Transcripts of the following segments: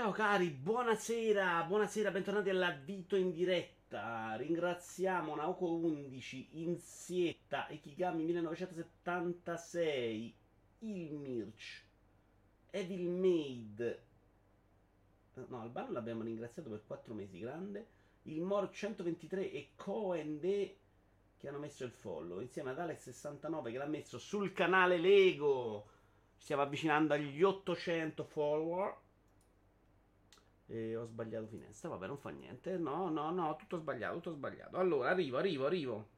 Ciao cari, buonasera, buonasera, bentornati alla Vito in diretta. Ringraziamo Naoko 11, Insietta, Ikigami 1976, Il Mirch, Evil Maid. No, Albano l'abbiamo ringraziato per 4 mesi, grande. Il Mor 123 e Cohen De che hanno messo il follow insieme ad Alex69 che l'ha messo sul canale Lego. Stiamo avvicinando agli 800 follower. E ho sbagliato finestra, vabbè, non fa niente. No, no, no, tutto sbagliato, tutto sbagliato. Allora, arrivo, arrivo, arrivo.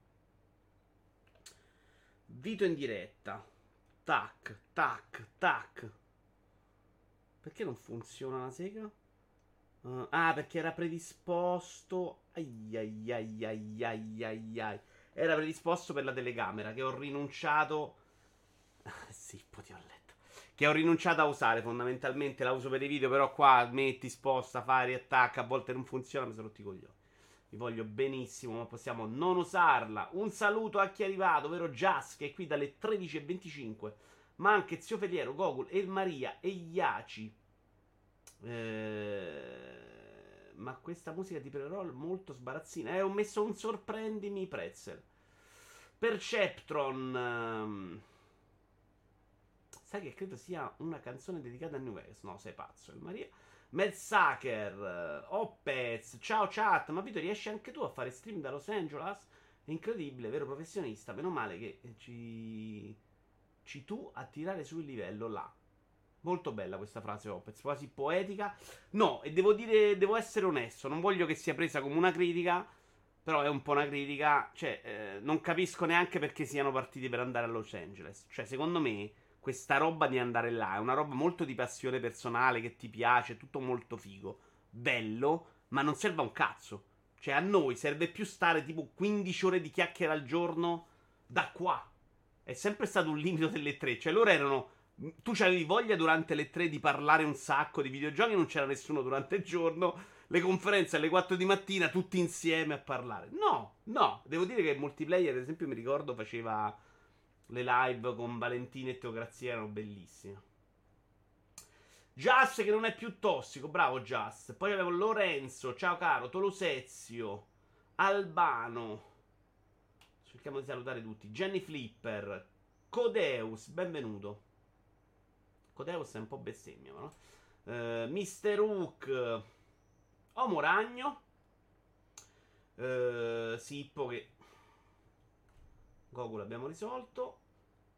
Vito in diretta. Tac, tac, tac. Perché non funziona la sega? Uh, ah, perché era predisposto. Ai ai ai ai ai ai ai era predisposto per la telecamera che ho rinunciato. sì, poi ti ho letto. Che ho rinunciato a usare. Fondamentalmente la uso per i video, però qua metti, sposta, fai, riattacca. A volte non funziona, mi sono rotti i coglioni. Vi voglio benissimo, ma possiamo non usarla. Un saluto a chi è arrivato, ovvero Jas, che è qui dalle 13.25. Ma anche Zio Feliero, Gogol, El Maria e Iaci. Eh ma questa musica di pre-roll molto sbarazzina. Eh, ho messo un sorprendimi pretzel. Perceptron. Um, sai che credo sia una canzone dedicata a New Vegas. No, sei pazzo, Maria. Medsacker, uh, Opez, ciao chat, ma Vito riesci anche tu a fare stream da Los Angeles? Incredibile, vero professionista, meno male che ci, ci tu a tirare sul livello là. Molto bella questa frase Opez, quasi poetica. No, e devo dire, devo essere onesto, non voglio che sia presa come una critica, però è un po' una critica. Cioè, eh, non capisco neanche perché siano partiti per andare a Los Angeles. Cioè, secondo me, questa roba di andare là è una roba molto di passione personale, che ti piace, tutto molto figo, bello, ma non serve a un cazzo. Cioè, a noi serve più stare tipo 15 ore di chiacchiere al giorno da qua. È sempre stato un limite delle tre. Cioè, loro erano tu avevi voglia durante le tre di parlare un sacco di videogiochi, non c'era nessuno durante il giorno. Le conferenze alle 4 di mattina, tutti insieme a parlare. No, no. Devo dire che il multiplayer, ad esempio, mi ricordo faceva le live con Valentina e Teocrazia, erano bellissime. Just che non è più tossico, bravo Just. Poi avevo Lorenzo, ciao caro, Tolosezio, Albano. Cerchiamo di salutare tutti. Jenny Flipper, Codeus, benvenuto. Codeus è un po' bestemmia, no? Uh, Mister Hook, Omo Ragno, uh, Sippo che Goku l'abbiamo risolto.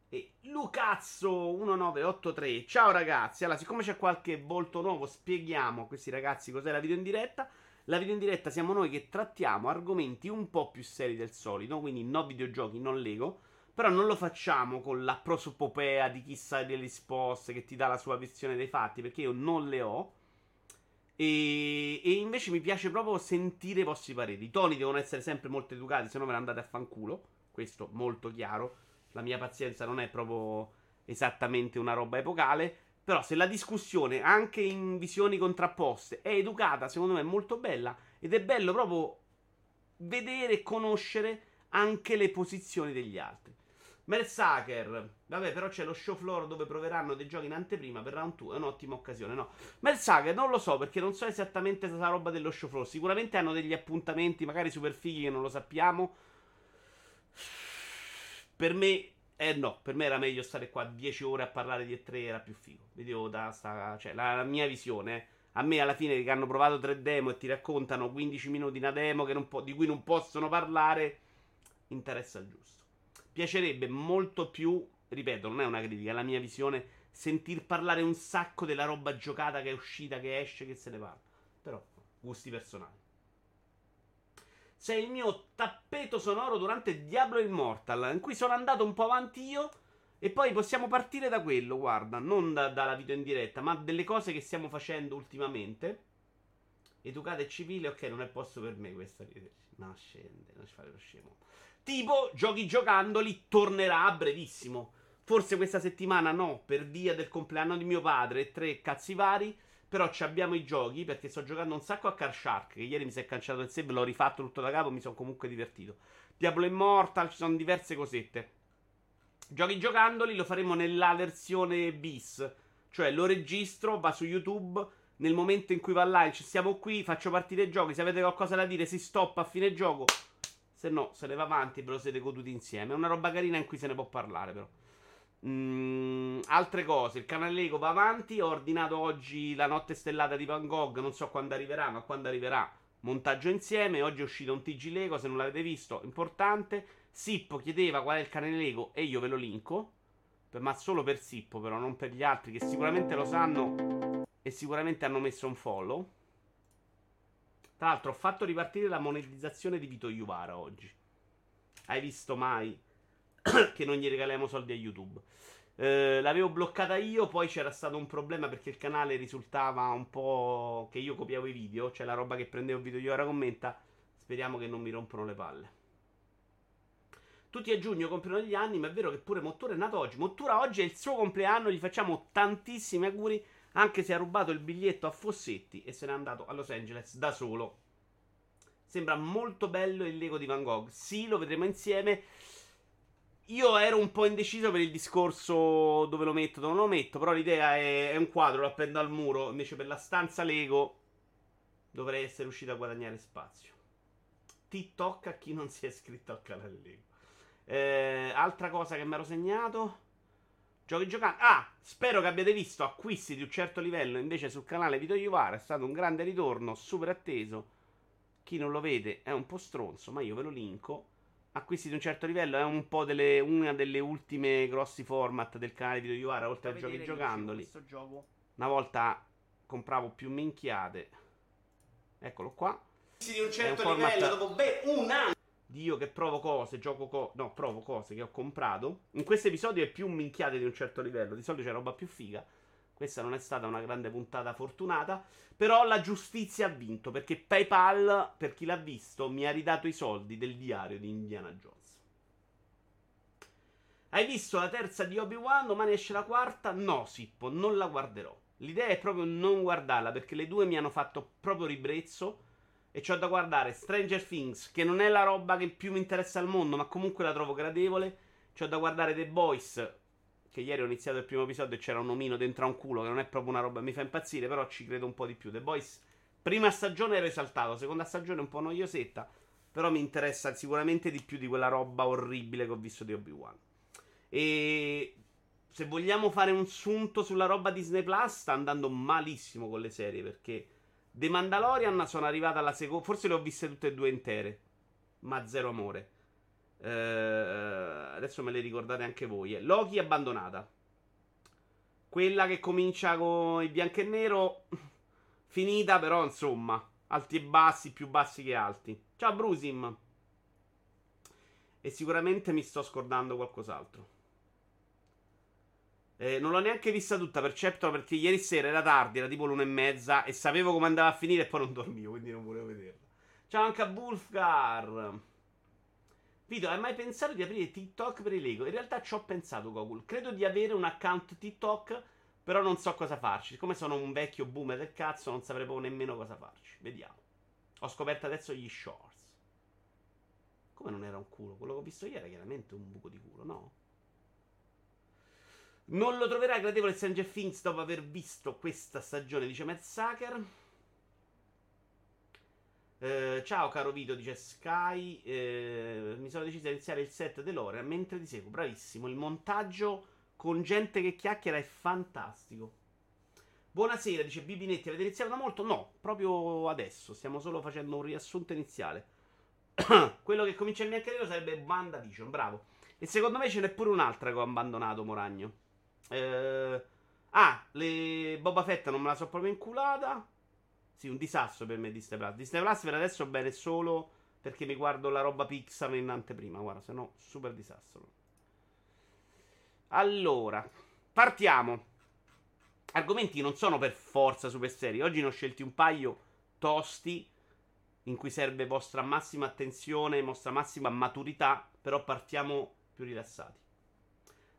E Lucazzo1983. Ciao ragazzi. Allora, siccome c'è qualche volto nuovo, spieghiamo a questi ragazzi cos'è la video in diretta. La video in diretta siamo noi che trattiamo argomenti un po' più seri del solito, quindi no videogiochi, non Lego però non lo facciamo con la prosopopea di chissà delle risposte che ti dà la sua visione dei fatti, perché io non le ho. E, e, invece mi piace proprio sentire i vostri pareri. I toni devono essere sempre molto educati, se no me ne andate a fanculo. Questo molto chiaro. La mia pazienza non è proprio esattamente una roba epocale. Però se la discussione, anche in visioni contrapposte, è educata, secondo me è molto bella. Ed è bello proprio vedere e conoscere anche le posizioni degli altri. Mersaker, vabbè, però c'è lo show floor dove proveranno dei giochi in anteprima per round 2. È un'ottima occasione, no? Mersaker, non lo so perché non so esattamente questa roba dello show floor. Sicuramente hanno degli appuntamenti, magari super fighi che non lo sappiamo. Per me, eh no, per me era meglio stare qua 10 ore a parlare di E3, era più figo. Vedevo da sta, cioè, la, la mia visione. Eh. A me alla fine che hanno provato tre demo e ti raccontano 15 minuti una demo po- di cui non possono parlare, interessa il giusto piacerebbe molto più, ripeto, non è una critica, è la mia visione, sentir parlare un sacco della roba giocata che è uscita, che esce, che se ne parla. Però, gusti personali. Sei il mio tappeto sonoro durante Diablo Immortal, in cui sono andato un po' avanti io. E poi possiamo partire da quello, guarda, non da, dalla video in diretta, ma delle cose che stiamo facendo ultimamente. Educata e civile, ok, non è posto per me questa. No, scende, non ci fare lo scemo. Tipo, giochi giocandoli, tornerà a brevissimo. Forse questa settimana no, per via del compleanno di mio padre e tre cazzi vari. Però abbiamo i giochi perché sto giocando un sacco a Car Shark. Che ieri mi si è cancellato il save, l'ho rifatto tutto da capo. Mi sono comunque divertito. Diablo Immortal, ci sono diverse cosette. Giochi giocandoli lo faremo nella versione bis. Cioè lo registro, va su YouTube nel momento in cui va live, siamo qui, faccio partire i giochi, se avete qualcosa da dire si stoppa a fine gioco. Se no, se ne va avanti, ve lo siete goduti insieme. È una roba carina in cui se ne può parlare, però. Mm, altre cose, il canale Lego va avanti. Ho ordinato oggi la notte stellata di Van Gogh. Non so quando arriverà, ma quando arriverà, montaggio insieme. Oggi è uscito un TG Lego. Se non l'avete visto, importante. Sippo chiedeva qual è il canale Lego e io ve lo linko. Ma solo per Sippo, però, non per gli altri che sicuramente lo sanno e sicuramente hanno messo un follow. Tra l'altro, ho fatto ripartire la monetizzazione di Vito Iuvara oggi. Hai visto mai che non gli regaliamo soldi a YouTube? Eh, l'avevo bloccata io, poi c'era stato un problema perché il canale risultava un po' che io copiavo i video, cioè la roba che prendevo video io ora commenta. Speriamo che non mi rompono le palle. Tutti a giugno compiono gli anni, ma è vero che pure Mottura è nato oggi. Mottura oggi è il suo compleanno, gli facciamo tantissimi auguri, anche se ha rubato il biglietto a Fossetti e se n'è andato a Los Angeles da solo. Sembra molto bello il Lego di Van Gogh. Sì, lo vedremo insieme. Io ero un po' indeciso per il discorso dove lo metto, dove non lo metto, però l'idea è, è un quadro, lo appendo al muro, invece per la stanza Lego dovrei essere riuscito a guadagnare spazio. TikTok a chi non si è iscritto al canale Lego. Eh, altra cosa che mi ero segnato. Giochi giocando. Ah, spero che abbiate visto acquisti di un certo livello invece sul canale Vito Iuvara. È stato un grande ritorno, super atteso. Chi non lo vede è un po' stronzo, ma io ve lo linko acquisti di un certo livello. È un po' delle, una delle ultime grossi format del canale di Iwara, oltre a giochi giocandoli. Una volta compravo più minchiate. Eccolo qua. Di un certo un livello, dopo beh, un anno. Dio che provo cose, gioco cose. No, provo cose che ho comprato. In questo episodio è più minchiate di un certo livello. Di solito c'è roba più figa. Questa non è stata una grande puntata fortunata. Però la giustizia ha vinto. Perché PayPal, per chi l'ha visto, mi ha ridato i soldi del diario di Indiana Jones. Hai visto la terza di Obi-Wan? Domani esce la quarta? No, Sippo, non la guarderò. L'idea è proprio non guardarla perché le due mi hanno fatto proprio ribrezzo. E ho da guardare Stranger Things, che non è la roba che più mi interessa al mondo, ma comunque la trovo gradevole. C'ho da guardare The Boys, che ieri ho iniziato il primo episodio e c'era un omino dentro a un culo, che non è proprio una roba che mi fa impazzire, però ci credo un po' di più. The Boys, prima stagione ero esaltato, seconda stagione un po' noiosetta, però mi interessa sicuramente di più di quella roba orribile che ho visto di Obi-Wan. E se vogliamo fare un sunto sulla roba Disney Plus, sta andando malissimo con le serie, perché The Mandalorian sono arrivata alla seconda, forse le ho viste tutte e due intere, ma zero amore. Eh, adesso me le ricordate anche voi. Eh. Loki abbandonata. Quella che comincia con il bianco e nero. Finita, però, insomma. Alti e bassi, più bassi che alti. Ciao, Brusim. E sicuramente mi sto scordando qualcos'altro. Eh, non l'ho neanche vista tutta per perché ieri sera era tardi, era tipo l'una e mezza e sapevo come andava a finire e poi non dormivo, quindi non volevo vederla. Ciao anche a Wolfgar. Vito, hai mai pensato di aprire TikTok per i Lego? In realtà ci ho pensato, Google. Credo di avere un account TikTok, però non so cosa farci. Siccome sono un vecchio boomer del cazzo, non saprei proprio nemmeno cosa farci. Vediamo. Ho scoperto adesso gli shorts. Come non era un culo? Quello che ho visto ieri era chiaramente un buco di culo, no? Non lo troverai gradevole Stranger Things dopo aver visto questa stagione, dice Matt Sucker. Eh, ciao caro Vito, dice Sky. Eh, mi sono deciso di iniziare il set dell'ora mentre ti seguo. Bravissimo. Il montaggio con gente che chiacchiera è fantastico. Buonasera, dice Bibinetti. Avete iniziato da molto? No, proprio adesso. Stiamo solo facendo un riassunto iniziale. Quello che comincia il mio carriera sarebbe WandaVision. Bravo. E secondo me ce n'è pure un'altra che ho abbandonato, Moragno. Eh, ah, le Boba Fett non me la so proprio inculata. Sì, un disastro per me Disney Plus. Disney Plus per adesso bene solo perché mi guardo la roba Pixar in anteprima. Guarda, se no, super disastro. Allora, partiamo. Argomenti non sono per forza super seri. Oggi ne ho scelti un paio tosti in cui serve vostra massima attenzione, vostra massima maturità, però partiamo più rilassati.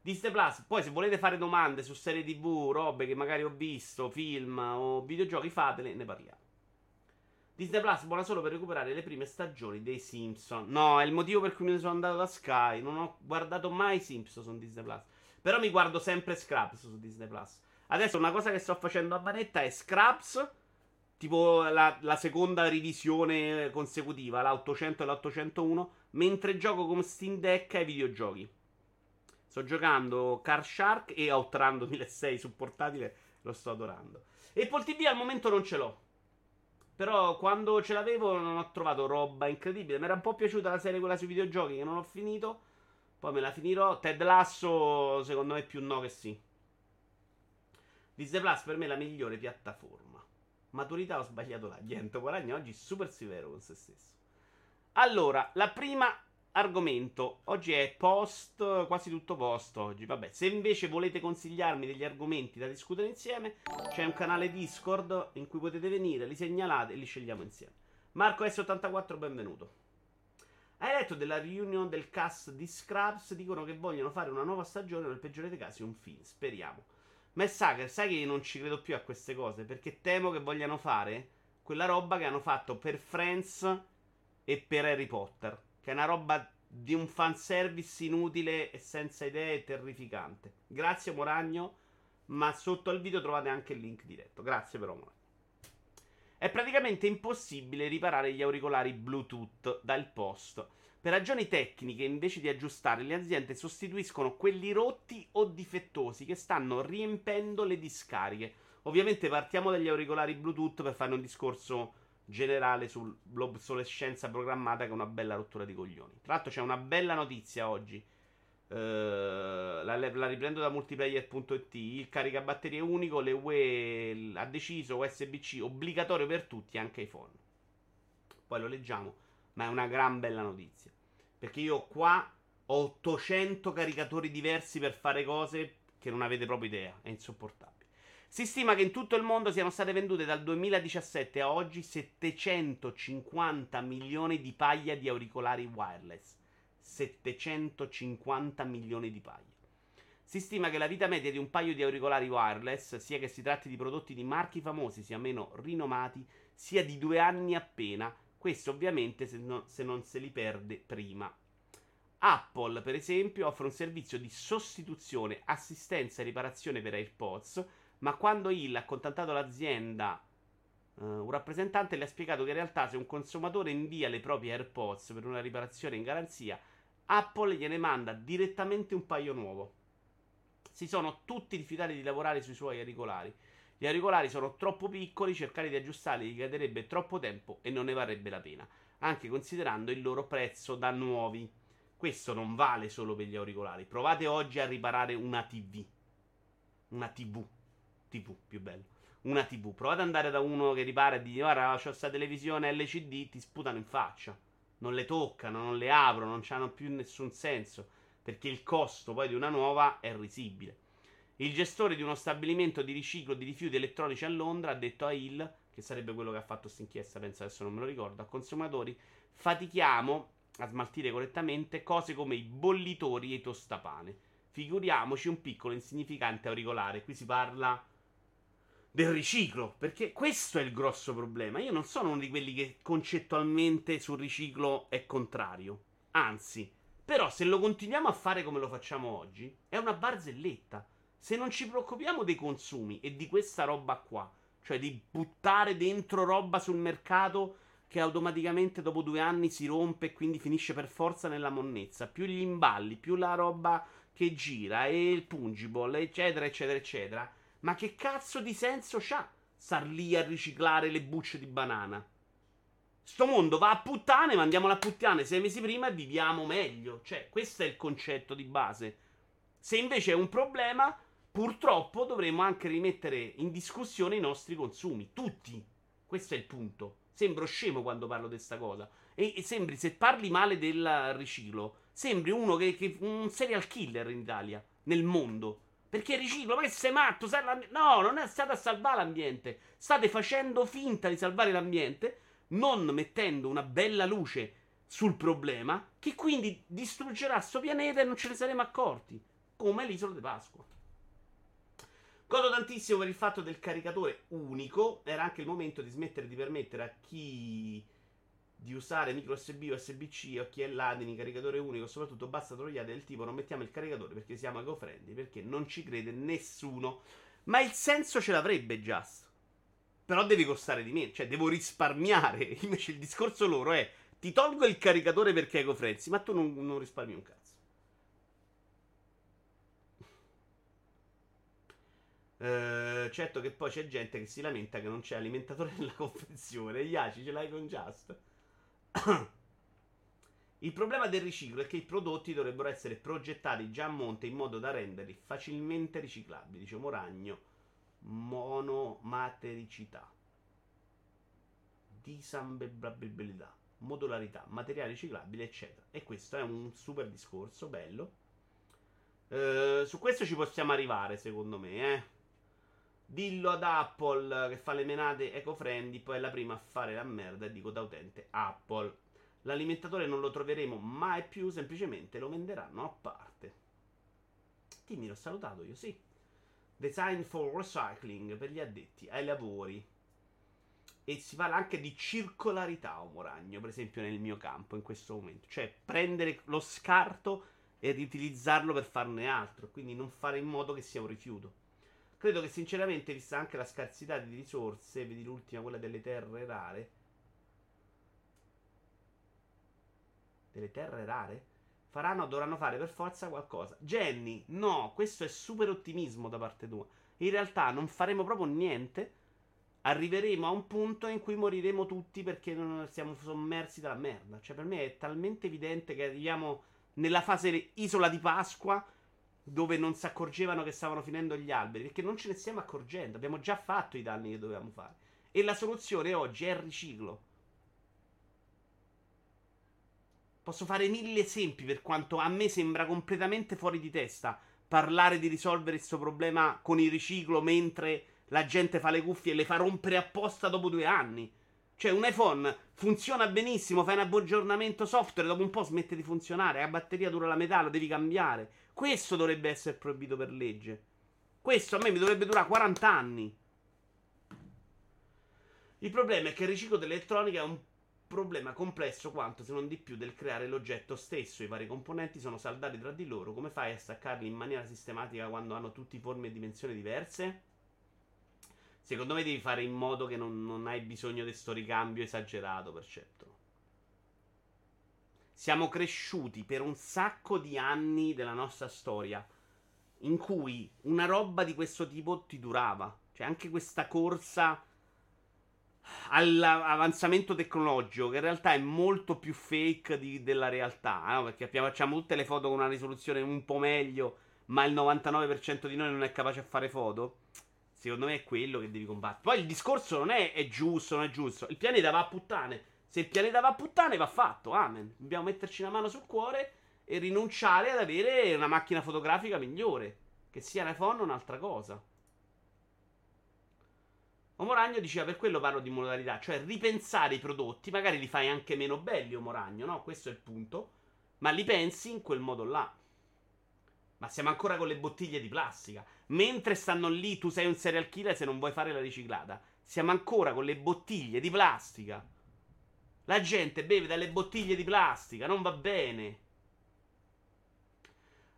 Disney Plus. Poi, se volete fare domande su serie TV, robe che magari ho visto, film o videogiochi, fatele, ne parliamo. Disney Plus buona solo per recuperare le prime stagioni dei Simpson. No, è il motivo per cui me ne sono andato da Sky. Non ho guardato mai Simpson su Disney Plus. Però mi guardo sempre Scraps su Disney Plus. Adesso una cosa che sto facendo a manetta è Scraps. Tipo la, la seconda revisione consecutiva, la 800 e la 801. Mentre gioco con Steam Deck ai videogiochi. Sto giocando Car Shark e Outrun 2006 su portatile. Lo sto adorando. Apple TV al momento non ce l'ho. Però quando ce l'avevo non ho trovato roba incredibile. Mi era un po' piaciuta la serie quella sui videogiochi che non ho finito. Poi me la finirò. Ted Lasso secondo me più no che sì. Disney Plus per me è la migliore piattaforma. Maturità ho sbagliato là. Niente, Guaragna oggi super severo con se stesso. Allora, la prima argomento. Oggi è post, quasi tutto post oggi. Vabbè, se invece volete consigliarmi degli argomenti da discutere insieme, c'è un canale Discord in cui potete venire, li segnalate e li scegliamo insieme. Marco S84, benvenuto. Hai letto della reunion del cast di Scrubs? Dicono che vogliono fare una nuova stagione, nel peggiore dei casi un film. Speriamo. Messager, sai che io non ci credo più a queste cose perché temo che vogliano fare quella roba che hanno fatto per Friends e per Harry Potter. Che è una roba di un fanservice inutile e senza idee terrificante. Grazie Moragno, ma sotto al video trovate anche il link diretto. Grazie però Moragno. È praticamente impossibile riparare gli auricolari Bluetooth dal post. Per ragioni tecniche, invece di aggiustare, le aziende sostituiscono quelli rotti o difettosi che stanno riempendo le discariche. Ovviamente partiamo dagli auricolari Bluetooth per fare un discorso generale sull'obsolescenza programmata che è una bella rottura di coglioni. Tra l'altro c'è una bella notizia oggi. Uh, la, la, riprendo da multiplayer.it. Il caricabatterie unico, le UE ha deciso USB-C obbligatorio per tutti, anche iPhone. Poi lo leggiamo, ma è una gran bella notizia. Perché io qua ho 800 caricatori diversi per fare cose che non avete proprio idea. È insopportabile. Si stima che in tutto il mondo siano state vendute dal 2017 a oggi 750 milioni di paia di auricolari wireless. 750 milioni di paia. Si stima che la vita media di un paio di auricolari wireless, sia che si tratti di prodotti di marchi famosi sia meno rinomati, sia di due anni appena, questo ovviamente se, no, se non se li perde prima. Apple, per esempio, offre un servizio di sostituzione, assistenza e riparazione per AirPods, ma quando Hill ha contattato l'azienda, uh, un rappresentante le ha spiegato che in realtà se un consumatore invia le proprie AirPods per una riparazione in garanzia, Apple gliene manda direttamente un paio nuovo. Si sono tutti rifiutati di lavorare sui suoi auricolari. Gli auricolari sono troppo piccoli, cercare di aggiustarli richiederebbe troppo tempo e non ne varrebbe la pena, anche considerando il loro prezzo da nuovi. Questo non vale solo per gli auricolari. Provate oggi a riparare una TV. Una TV. TV più bello. Una TV. Provate ad andare da uno che ripara e dice: Guarda, ho questa televisione LCD, ti sputano in faccia. Non le toccano, non le aprono, non hanno più nessun senso. Perché il costo poi di una nuova è risibile. Il gestore di uno stabilimento di riciclo di rifiuti elettronici a Londra ha detto a Hill, che sarebbe quello che ha fatto questa inchiesta, penso adesso non me lo ricordo, a consumatori, fatichiamo a smaltire correttamente cose come i bollitori e i tostapane. Figuriamoci un piccolo insignificante auricolare. Qui si parla del riciclo, perché questo è il grosso problema. Io non sono uno di quelli che concettualmente sul riciclo è contrario. Anzi, però se lo continuiamo a fare come lo facciamo oggi, è una barzelletta. Se non ci preoccupiamo dei consumi e di questa roba qua, cioè di buttare dentro roba sul mercato che automaticamente dopo due anni si rompe e quindi finisce per forza nella monnezza, più gli imballi, più la roba che gira e il pungible, eccetera, eccetera, eccetera. Ma che cazzo di senso c'ha star lì a riciclare le bucce di banana? Sto mondo va a puttane, mandiamolo a puttane sei mesi prima e viviamo meglio. Cioè, questo è il concetto di base. Se invece è un problema, purtroppo dovremo anche rimettere in discussione i nostri consumi, tutti. Questo è il punto. Sembro scemo quando parlo di questa cosa. E, e, sembri, se parli male del riciclo, sembri uno che, che un serial killer in Italia, nel mondo. Perché riciclo, ma sei matto? No, non è stato a salvare l'ambiente. State facendo finta di salvare l'ambiente, non mettendo una bella luce sul problema, che quindi distruggerà questo pianeta e non ce ne saremo accorti. Come l'isola di Pasqua. Godo tantissimo per il fatto del caricatore unico. Era anche il momento di smettere di permettere a chi di usare micro USB, USB-C o chi è l'admin, caricatore unico. Soprattutto basta troiate del tipo non mettiamo il caricatore perché siamo eco-friendly, perché non ci crede nessuno. Ma il senso ce l'avrebbe Just. Però deve costare di meno, cioè devo risparmiare. Invece il discorso loro è ti tolgo il caricatore perché eco frenzy, ma tu non, non risparmi un cazzo. Uh, certo che poi c'è gente che si lamenta che non c'è alimentatore nella confezione. Iaci, ce l'hai con Just. Il problema del riciclo è che i prodotti dovrebbero essere progettati già a monte in modo da renderli facilmente riciclabili. Dice Moragno, monomatericità, disambellabilità, modularità, materiale riciclabile, eccetera. E questo è un super discorso, bello. Uh, su questo ci possiamo arrivare, secondo me, eh. Dillo ad Apple che fa le menate eco-friendly, poi è la prima a fare la merda e dico da utente Apple. L'alimentatore non lo troveremo mai più, semplicemente lo venderanno a parte. Timmy, l'ho salutato io, sì. Design for recycling per gli addetti ai lavori. E si parla anche di circolarità, Uomo Ragno, per esempio nel mio campo in questo momento. Cioè prendere lo scarto e riutilizzarlo per farne altro. Quindi non fare in modo che sia un rifiuto. Credo che sinceramente, vista anche la scarsità di risorse, vedi l'ultima, quella delle terre rare, delle terre rare? Faranno dovranno fare per forza qualcosa. Jenny, no, questo è super ottimismo da parte tua. In realtà non faremo proprio niente. Arriveremo a un punto in cui moriremo tutti perché siamo sommersi dalla merda. Cioè, per me è talmente evidente che arriviamo nella fase isola di Pasqua dove non si accorgevano che stavano finendo gli alberi. Perché non ce ne stiamo accorgendo. Abbiamo già fatto i danni che dovevamo fare. E la soluzione oggi è il riciclo. Posso fare mille esempi per quanto a me sembra completamente fuori di testa parlare di risolvere questo problema con il riciclo mentre la gente fa le cuffie e le fa rompere apposta dopo due anni. Cioè, un iPhone funziona benissimo, fai un aggiornamento software, dopo un po' smette di funzionare, la batteria dura la metà, lo devi cambiare. Questo dovrebbe essere proibito per legge. Questo a me mi dovrebbe durare 40 anni. Il problema è che il riciclo dell'elettronica è un problema complesso quanto, se non di più, del creare l'oggetto stesso. I vari componenti sono saldati tra di loro. Come fai a staccarli in maniera sistematica quando hanno tutti forme e dimensioni diverse? Secondo me devi fare in modo che non, non hai bisogno di questo ricambio esagerato, per certo. Siamo cresciuti per un sacco di anni della nostra storia in cui una roba di questo tipo ti durava. Cioè, anche questa corsa all'avanzamento tecnologico, che in realtà è molto più fake di, della realtà, no? perché facciamo tutte le foto con una risoluzione un po' meglio, ma il 99% di noi non è capace a fare foto. Secondo me è quello che devi combattere. Poi il discorso non è, è giusto, non è giusto. Il pianeta va a puttane. Se il pianeta va a puttane, va fatto. Amen. Dobbiamo metterci una mano sul cuore e rinunciare ad avere una macchina fotografica migliore. Che sia un iPhone o un'altra cosa. Omoragno diceva per quello parlo di modalità, cioè ripensare i prodotti, magari li fai anche meno belli, Omoragno, no? Questo è il punto. Ma li pensi in quel modo là. Ma siamo ancora con le bottiglie di plastica. Mentre stanno lì, tu sei un serial killer se non vuoi fare la riciclata. Siamo ancora con le bottiglie di plastica. La gente beve dalle bottiglie di plastica, non va bene.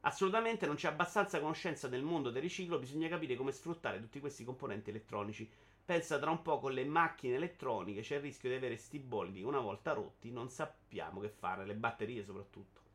Assolutamente non c'è abbastanza conoscenza del mondo del riciclo, bisogna capire come sfruttare tutti questi componenti elettronici. Pensa tra un po' con le macchine elettroniche c'è il rischio di avere sti bolli una volta rotti, non sappiamo che fare, le batterie soprattutto.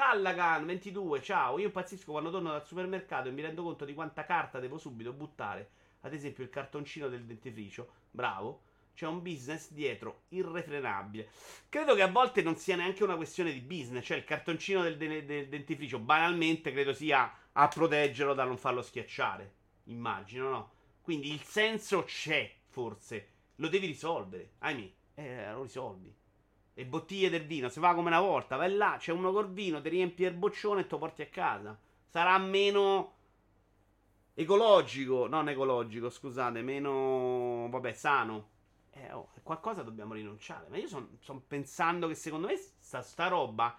Callagan 22, ciao, io impazzisco quando torno dal supermercato e mi rendo conto di quanta carta devo subito buttare. Ad esempio il cartoncino del dentifricio, bravo c'è un business dietro irrefrenabile. Credo che a volte non sia neanche una questione di business, cioè il cartoncino del, de- del dentifricio banalmente credo sia a proteggerlo da non farlo schiacciare. Immagino, no? Quindi il senso c'è, forse. Lo devi risolvere. Ahimè, eh, lo risolvi. E bottiglie del vino, si fa come una volta, vai là, c'è uno col vino, ti riempi il boccione e te lo porti a casa. Sarà meno ecologico, non ecologico, scusate, meno, vabbè, sano eh, oh, qualcosa dobbiamo rinunciare. Ma io sto son pensando che secondo me sta, sta roba.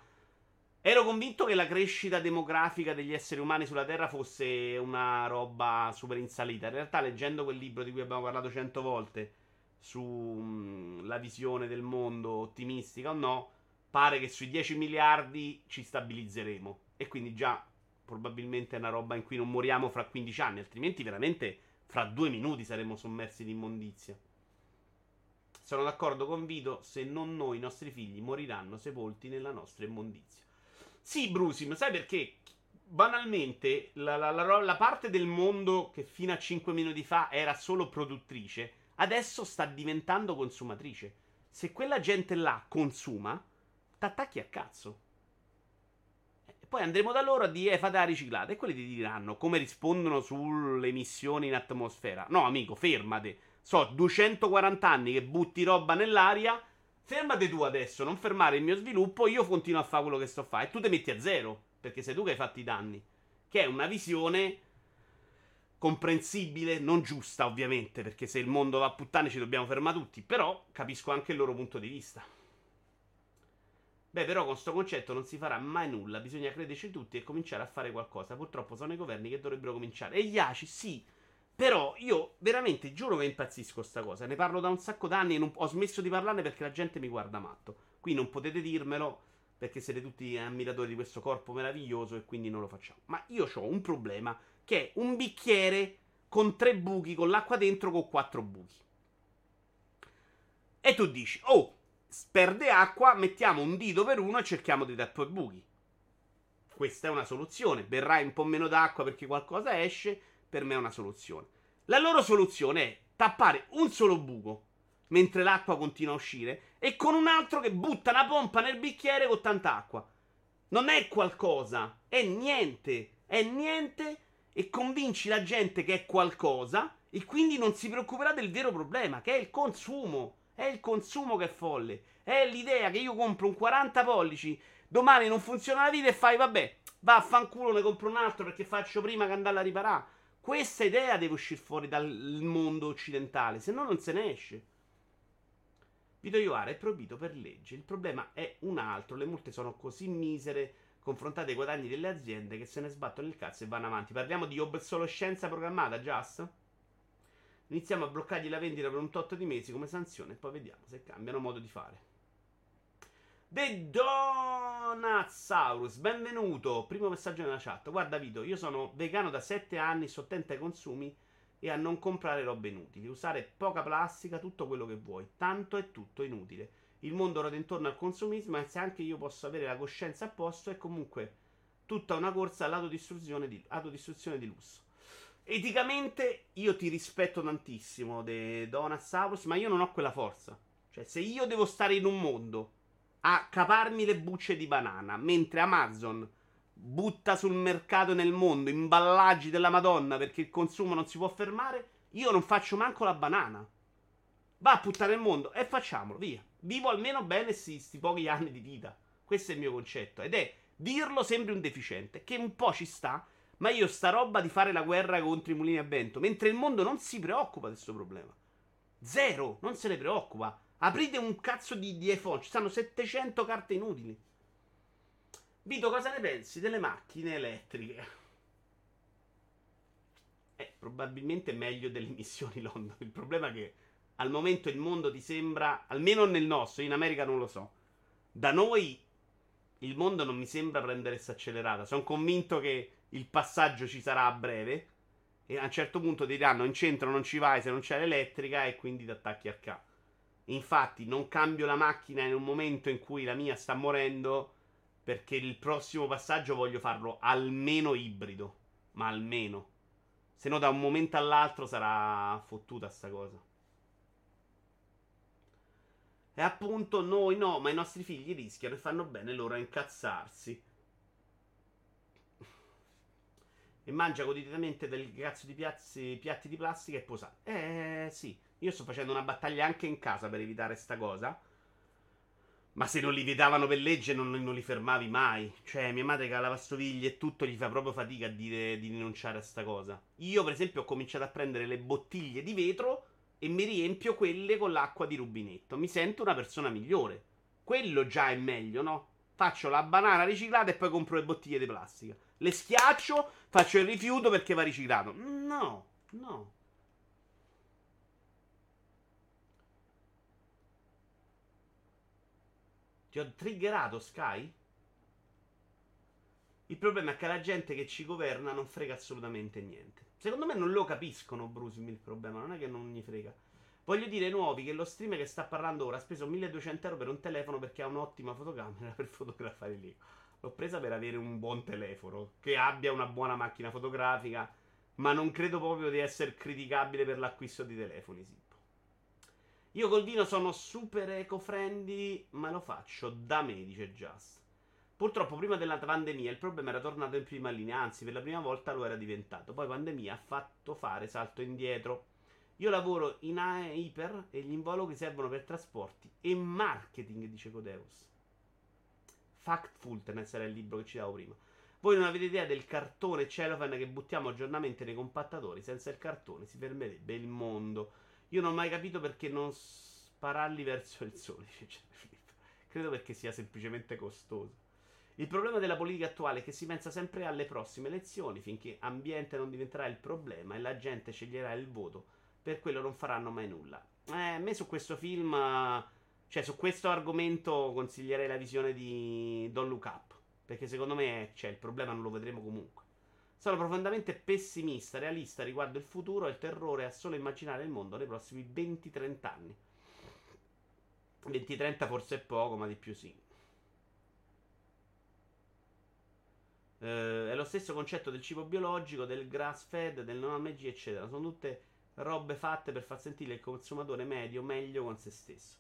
Ero convinto che la crescita demografica degli esseri umani sulla Terra fosse una roba super in salita. In realtà, leggendo quel libro di cui abbiamo parlato cento volte sulla mm, visione del mondo ottimistica o no, pare che sui 10 miliardi ci stabilizzeremo. E quindi già probabilmente è una roba in cui non moriamo fra 15 anni, altrimenti veramente Fra due minuti saremo sommersi di immondizia. Sono d'accordo con Vito, se non noi, i nostri figli moriranno sepolti nella nostra immondizia. Sì, Brusim, sai perché? Banalmente, la, la, la, la parte del mondo che fino a 5 minuti fa era solo produttrice, adesso sta diventando consumatrice. Se quella gente là consuma, t'attacchi a cazzo. E poi andremo da loro a dire, eh, fate la riciclata. E quelli ti diranno come rispondono sulle emissioni in atmosfera. No, amico, fermate. So, 240 anni che butti roba nell'aria. Fermate tu adesso, non fermare il mio sviluppo. Io continuo a fare quello che sto a fare. E tu ti metti a zero. Perché sei tu che hai fatto i danni. Che è una visione comprensibile, non giusta ovviamente, perché se il mondo va a puttane ci dobbiamo fermare tutti, però capisco anche il loro punto di vista. Beh, però con questo concetto non si farà mai nulla, bisogna crederci tutti e cominciare a fare qualcosa. Purtroppo sono i governi che dovrebbero cominciare. E gli ACI, sì, però io veramente giuro che impazzisco sta cosa. Ne parlo da un sacco d'anni e non... ho smesso di parlarne perché la gente mi guarda matto. Qui non potete dirmelo perché siete tutti ammiratori di questo corpo meraviglioso e quindi non lo facciamo. Ma io ho un problema che è un bicchiere con tre buchi, con l'acqua dentro, con quattro buchi. E tu dici, oh, perde acqua, mettiamo un dito per uno e cerchiamo di tappare i buchi. Questa è una soluzione. Berrai un po' meno d'acqua perché qualcosa esce, per me è una soluzione. La loro soluzione è tappare un solo buco mentre l'acqua continua a uscire e con un altro che butta una pompa nel bicchiere con tanta acqua. Non è qualcosa, è niente, è niente e convinci la gente che è qualcosa e quindi non si preoccuperà del vero problema, che è il consumo. È il consumo che è folle. È l'idea che io compro un 40 pollici, domani non funziona la vita e fai, vabbè, vaffanculo, ne compro un altro perché faccio prima che andarla a riparare. Questa idea deve uscire fuori dal mondo occidentale, se no non se ne esce. Vito Ioara è proibito per legge. Il problema è un altro. Le multe sono così misere confrontate ai guadagni delle aziende che se ne sbattono il cazzo e vanno avanti. Parliamo di obsolescenza programmata, Just? Iniziamo a bloccargli la vendita per un tot di mesi come sanzione e poi vediamo se cambiano modo di fare. The Donatsaurus, benvenuto. Primo messaggio nella chat. Guarda Vito, io sono vegano da 7 anni, sto attento ai consumi e a non comprare robe inutili. Usare poca plastica, tutto quello che vuoi. Tanto è tutto inutile il mondo ruota intorno al consumismo e se anche io posso avere la coscienza a posto è comunque tutta una corsa all'autodistruzione di, di lusso. Eticamente io ti rispetto tantissimo de Donasaurus, ma io non ho quella forza. Cioè, se io devo stare in un mondo a caparmi le bucce di banana, mentre Amazon butta sul mercato nel mondo imballaggi della Madonna perché il consumo non si può fermare, io non faccio manco la banana. Va a puttare il mondo e facciamolo, via. Vivo almeno bene questi pochi anni di vita. Questo è il mio concetto. Ed è dirlo sempre un deficiente, che un po' ci sta, ma io sta roba di fare la guerra contro i mulini a vento, mentre il mondo non si preoccupa di questo problema. Zero, non se ne preoccupa. Aprite un cazzo di, di iPhone, ci stanno 700 carte inutili. Vito, cosa ne pensi delle macchine elettriche? Eh, probabilmente meglio delle missioni London. Il problema è che al momento il mondo ti sembra, almeno nel nostro, in America non lo so. Da noi il mondo non mi sembra prendersi accelerata. Sono convinto che il passaggio ci sarà a breve. E a un certo punto ti diranno in centro non ci vai se non c'è l'elettrica e quindi ti attacchi al K. Infatti non cambio la macchina in un momento in cui la mia sta morendo perché il prossimo passaggio voglio farlo almeno ibrido. Ma almeno. Se no da un momento all'altro sarà fottuta sta cosa. E appunto noi no, ma i nostri figli rischiano e fanno bene loro a incazzarsi. E mangia quotidianamente del cazzo di piazzi, piatti di plastica e posare. Eh sì, io sto facendo una battaglia anche in casa per evitare sta cosa. Ma se non li vietavano per legge non, non, li fermavi mai. Cioè, mia madre che ha la lavastoviglie e tutto gli fa proprio fatica a dire di rinunciare a sta cosa. Io, per esempio, ho cominciato a prendere le bottiglie di vetro e mi riempio quelle con l'acqua di rubinetto. Mi sento una persona migliore. Quello già è meglio, no? Faccio la banana riciclata e poi compro le bottiglie di plastica. Le schiaccio, faccio il rifiuto perché va riciclato. No, no. Ti ho triggerato, Sky? Il problema è che la gente che ci governa non frega assolutamente niente. Secondo me non lo capiscono Brusimi il problema, non è che non gli frega. Voglio dire ai nuovi che lo streamer che sta parlando ora ha speso 1200 euro per un telefono perché ha un'ottima fotocamera per fotografare lì. L'ho presa per avere un buon telefono, che abbia una buona macchina fotografica, ma non credo proprio di essere criticabile per l'acquisto di telefoni, Sippo. Io col vino sono super eco-friendly, ma lo faccio da me, dice Just. Purtroppo prima della pandemia il problema era tornato in prima linea, anzi per la prima volta lo era diventato. Poi pandemia ha fatto fare salto indietro. Io lavoro in Hyper e gli involucri servono per trasporti e marketing, dice Codeus. Factfulness era il libro che ci davo prima. Voi non avete idea del cartone cellophane che buttiamo aggiornamenti nei compattatori. Senza il cartone si fermerebbe il mondo. Io non ho mai capito perché non spararli verso il sole, dice Credo perché sia semplicemente costoso. Il problema della politica attuale è che si pensa sempre alle prossime elezioni, finché ambiente non diventerà il problema e la gente sceglierà il voto, per quello non faranno mai nulla. Eh, a me su questo film, cioè su questo argomento consiglierei la visione di Don't Look Up, perché secondo me cioè, il problema non lo vedremo comunque. Sono profondamente pessimista, realista riguardo il futuro e il terrore a solo immaginare il mondo nei prossimi 20-30 anni. 20-30 forse è poco, ma di più sì. Eh, è lo stesso concetto del cibo biologico, del grass fed, del non AMG, eccetera. Sono tutte robe fatte per far sentire il consumatore medio meglio con se stesso.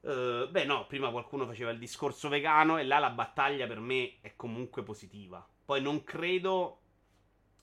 Uh, beh, no, prima qualcuno faceva il discorso vegano e là la battaglia per me è comunque positiva. Poi non credo,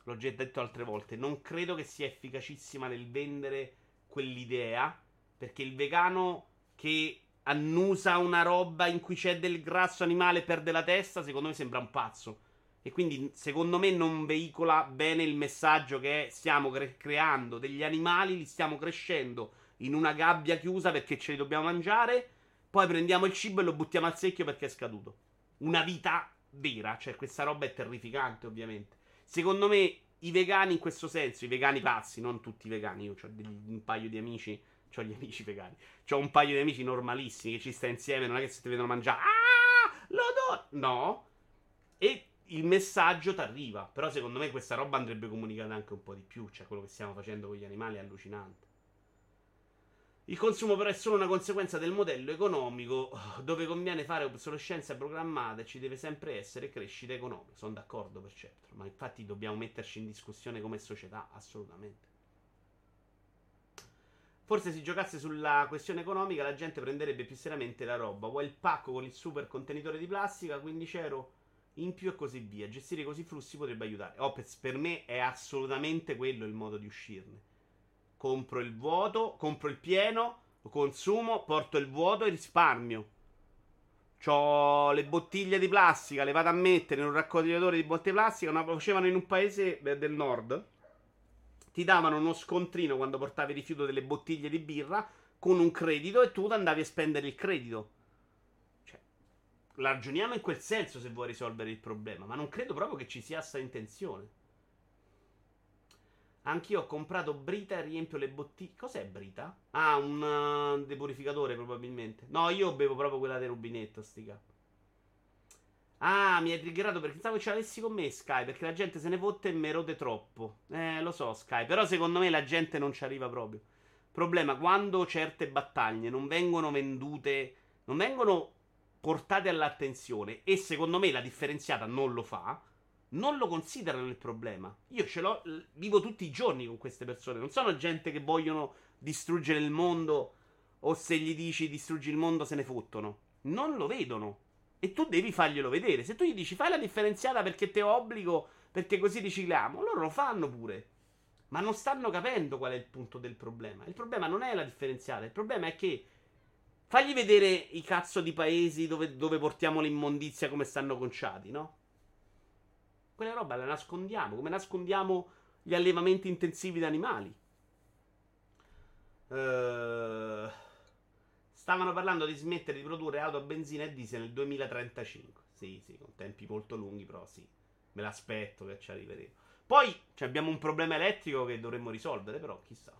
l'ho già detto altre volte, non credo che sia efficacissima nel vendere quell'idea, perché il vegano che annusa una roba in cui c'è del grasso animale e perde la testa, secondo me sembra un pazzo. E quindi, secondo me, non veicola bene il messaggio che è, stiamo cre- creando degli animali, li stiamo crescendo in una gabbia chiusa perché ce li dobbiamo mangiare. Poi prendiamo il cibo e lo buttiamo al secchio perché è scaduto. Una vita vera, cioè questa roba è terrificante, ovviamente. Secondo me, i vegani in questo senso, i vegani pazzi, non tutti i vegani, io ho un paio di amici Ho gli amici vegani. Ho un paio di amici normalissimi che ci sta insieme. Non è che se ti vedono mangiare. Ah! Lo. No. E il messaggio ti arriva. Però secondo me questa roba andrebbe comunicata anche un po' di più. Cioè, quello che stiamo facendo con gli animali è allucinante. Il consumo però è solo una conseguenza del modello economico dove conviene fare obsolescenza programmata e ci deve sempre essere crescita economica. Sono d'accordo per certo, ma infatti dobbiamo metterci in discussione come società, assolutamente. Forse se giocasse sulla questione economica la gente prenderebbe più seriamente la roba. Vuoi il pacco con il super contenitore di plastica, 15 euro in più e così via. Gestire così i flussi potrebbe aiutare. Opez per me è assolutamente quello il modo di uscirne. Compro il vuoto, compro il pieno, consumo, porto il vuoto e risparmio. Ho le bottiglie di plastica, le vado a mettere in un raccogliitore di di plastica. Lo facevano in un paese del nord ti davano uno scontrino quando portavi rifiuto delle bottiglie di birra con un credito e tu andavi a spendere il credito. Cioè, ragioniamo in quel senso se vuoi risolvere il problema, ma non credo proprio che ci sia questa intenzione. Anch'io ho comprato Brita e riempio le bottiglie. Cos'è Brita? Ah, un uh, depurificatore probabilmente. No, io bevo proprio quella del rubinetto, stica. Ah, mi hai triggerato perché pensavo ce l'avessi con me Sky. Perché la gente se ne fotte e me rode troppo. Eh, lo so, Sky. Però secondo me la gente non ci arriva proprio. Problema, quando certe battaglie non vengono vendute, non vengono portate all'attenzione e secondo me la differenziata non lo fa, non lo considerano il problema. Io ce l'ho, vivo tutti i giorni con queste persone. Non sono gente che vogliono distruggere il mondo o se gli dici distruggi il mondo se ne fottono. Non lo vedono. E tu devi farglielo vedere. Se tu gli dici fai la differenziata perché te obbligo, perché così ricicliamo, loro lo fanno pure. Ma non stanno capendo qual è il punto del problema. Il problema non è la differenziata, il problema è che fagli vedere i cazzo di paesi dove, dove portiamo l'immondizia come stanno conciati, no? Quella roba la nascondiamo, come nascondiamo gli allevamenti intensivi di animali. Ehm... Uh... Stavano parlando di smettere di produrre auto a benzina e diesel nel 2035. Sì, sì, con tempi molto lunghi, però sì. Me l'aspetto che ci arriveremo. Poi abbiamo un problema elettrico che dovremmo risolvere, però chissà.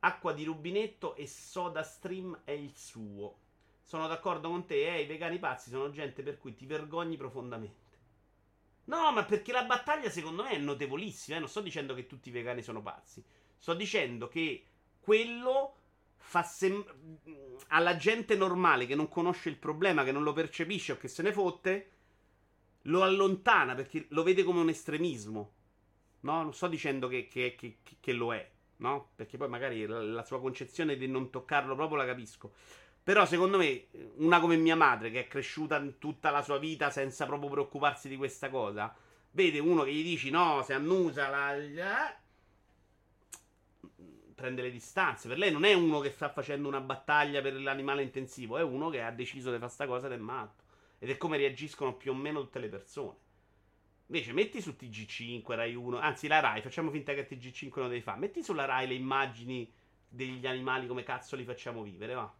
Acqua di rubinetto e soda stream è il suo. Sono d'accordo con te, eh, i vegani pazzi sono gente per cui ti vergogni profondamente. No, ma perché la battaglia secondo me è notevolissima. Eh? Non sto dicendo che tutti i vegani sono pazzi. Sto dicendo che quello fa sem- alla gente normale che non conosce il problema, che non lo percepisce o che se ne fotte, lo allontana perché lo vede come un estremismo. No, non sto dicendo che, che, che, che lo è, no? Perché poi magari la, la, sua concezione di non toccarlo proprio la capisco. Però secondo me, una come mia madre, che è cresciuta tutta la sua vita senza proprio preoccuparsi di questa cosa, vede uno che gli dici no, se annusa la... Prende le distanze. Per lei non è uno che sta facendo una battaglia per l'animale intensivo, è uno che ha deciso di fare questa cosa ed è matto. Ed è come reagiscono più o meno tutte le persone. Invece metti su TG5, Rai 1, anzi la Rai, facciamo finta che TG5 non devi fare. Metti sulla Rai le immagini degli animali come cazzo li facciamo vivere, va.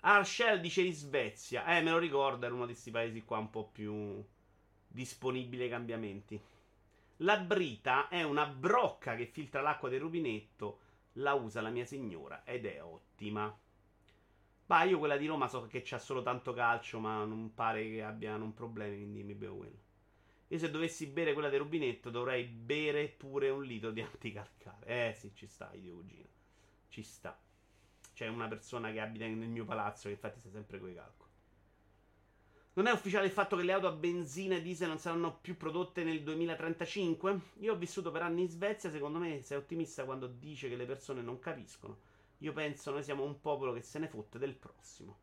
Arshel dice in Svezia. Eh, me lo ricordo, era uno di questi paesi qua un po' più disponibili ai cambiamenti. La brita è una brocca che filtra l'acqua del rubinetto. La usa la mia signora ed è ottima. Bah, io quella di Roma so che c'ha solo tanto calcio, ma non pare che abbiano un problema, quindi mi bevo quello. Io se dovessi bere quella del rubinetto dovrei bere pure un litro di anticalcare. Eh sì, ci sta, io cugino. Ci sta. C'è una persona che abita nel mio palazzo che infatti sta sempre coi calcoli. Non è ufficiale il fatto che le auto a benzina e diesel non saranno più prodotte nel 2035? Io ho vissuto per anni in Svezia, secondo me sei ottimista quando dice che le persone non capiscono. Io penso noi siamo un popolo che se ne fotte del prossimo.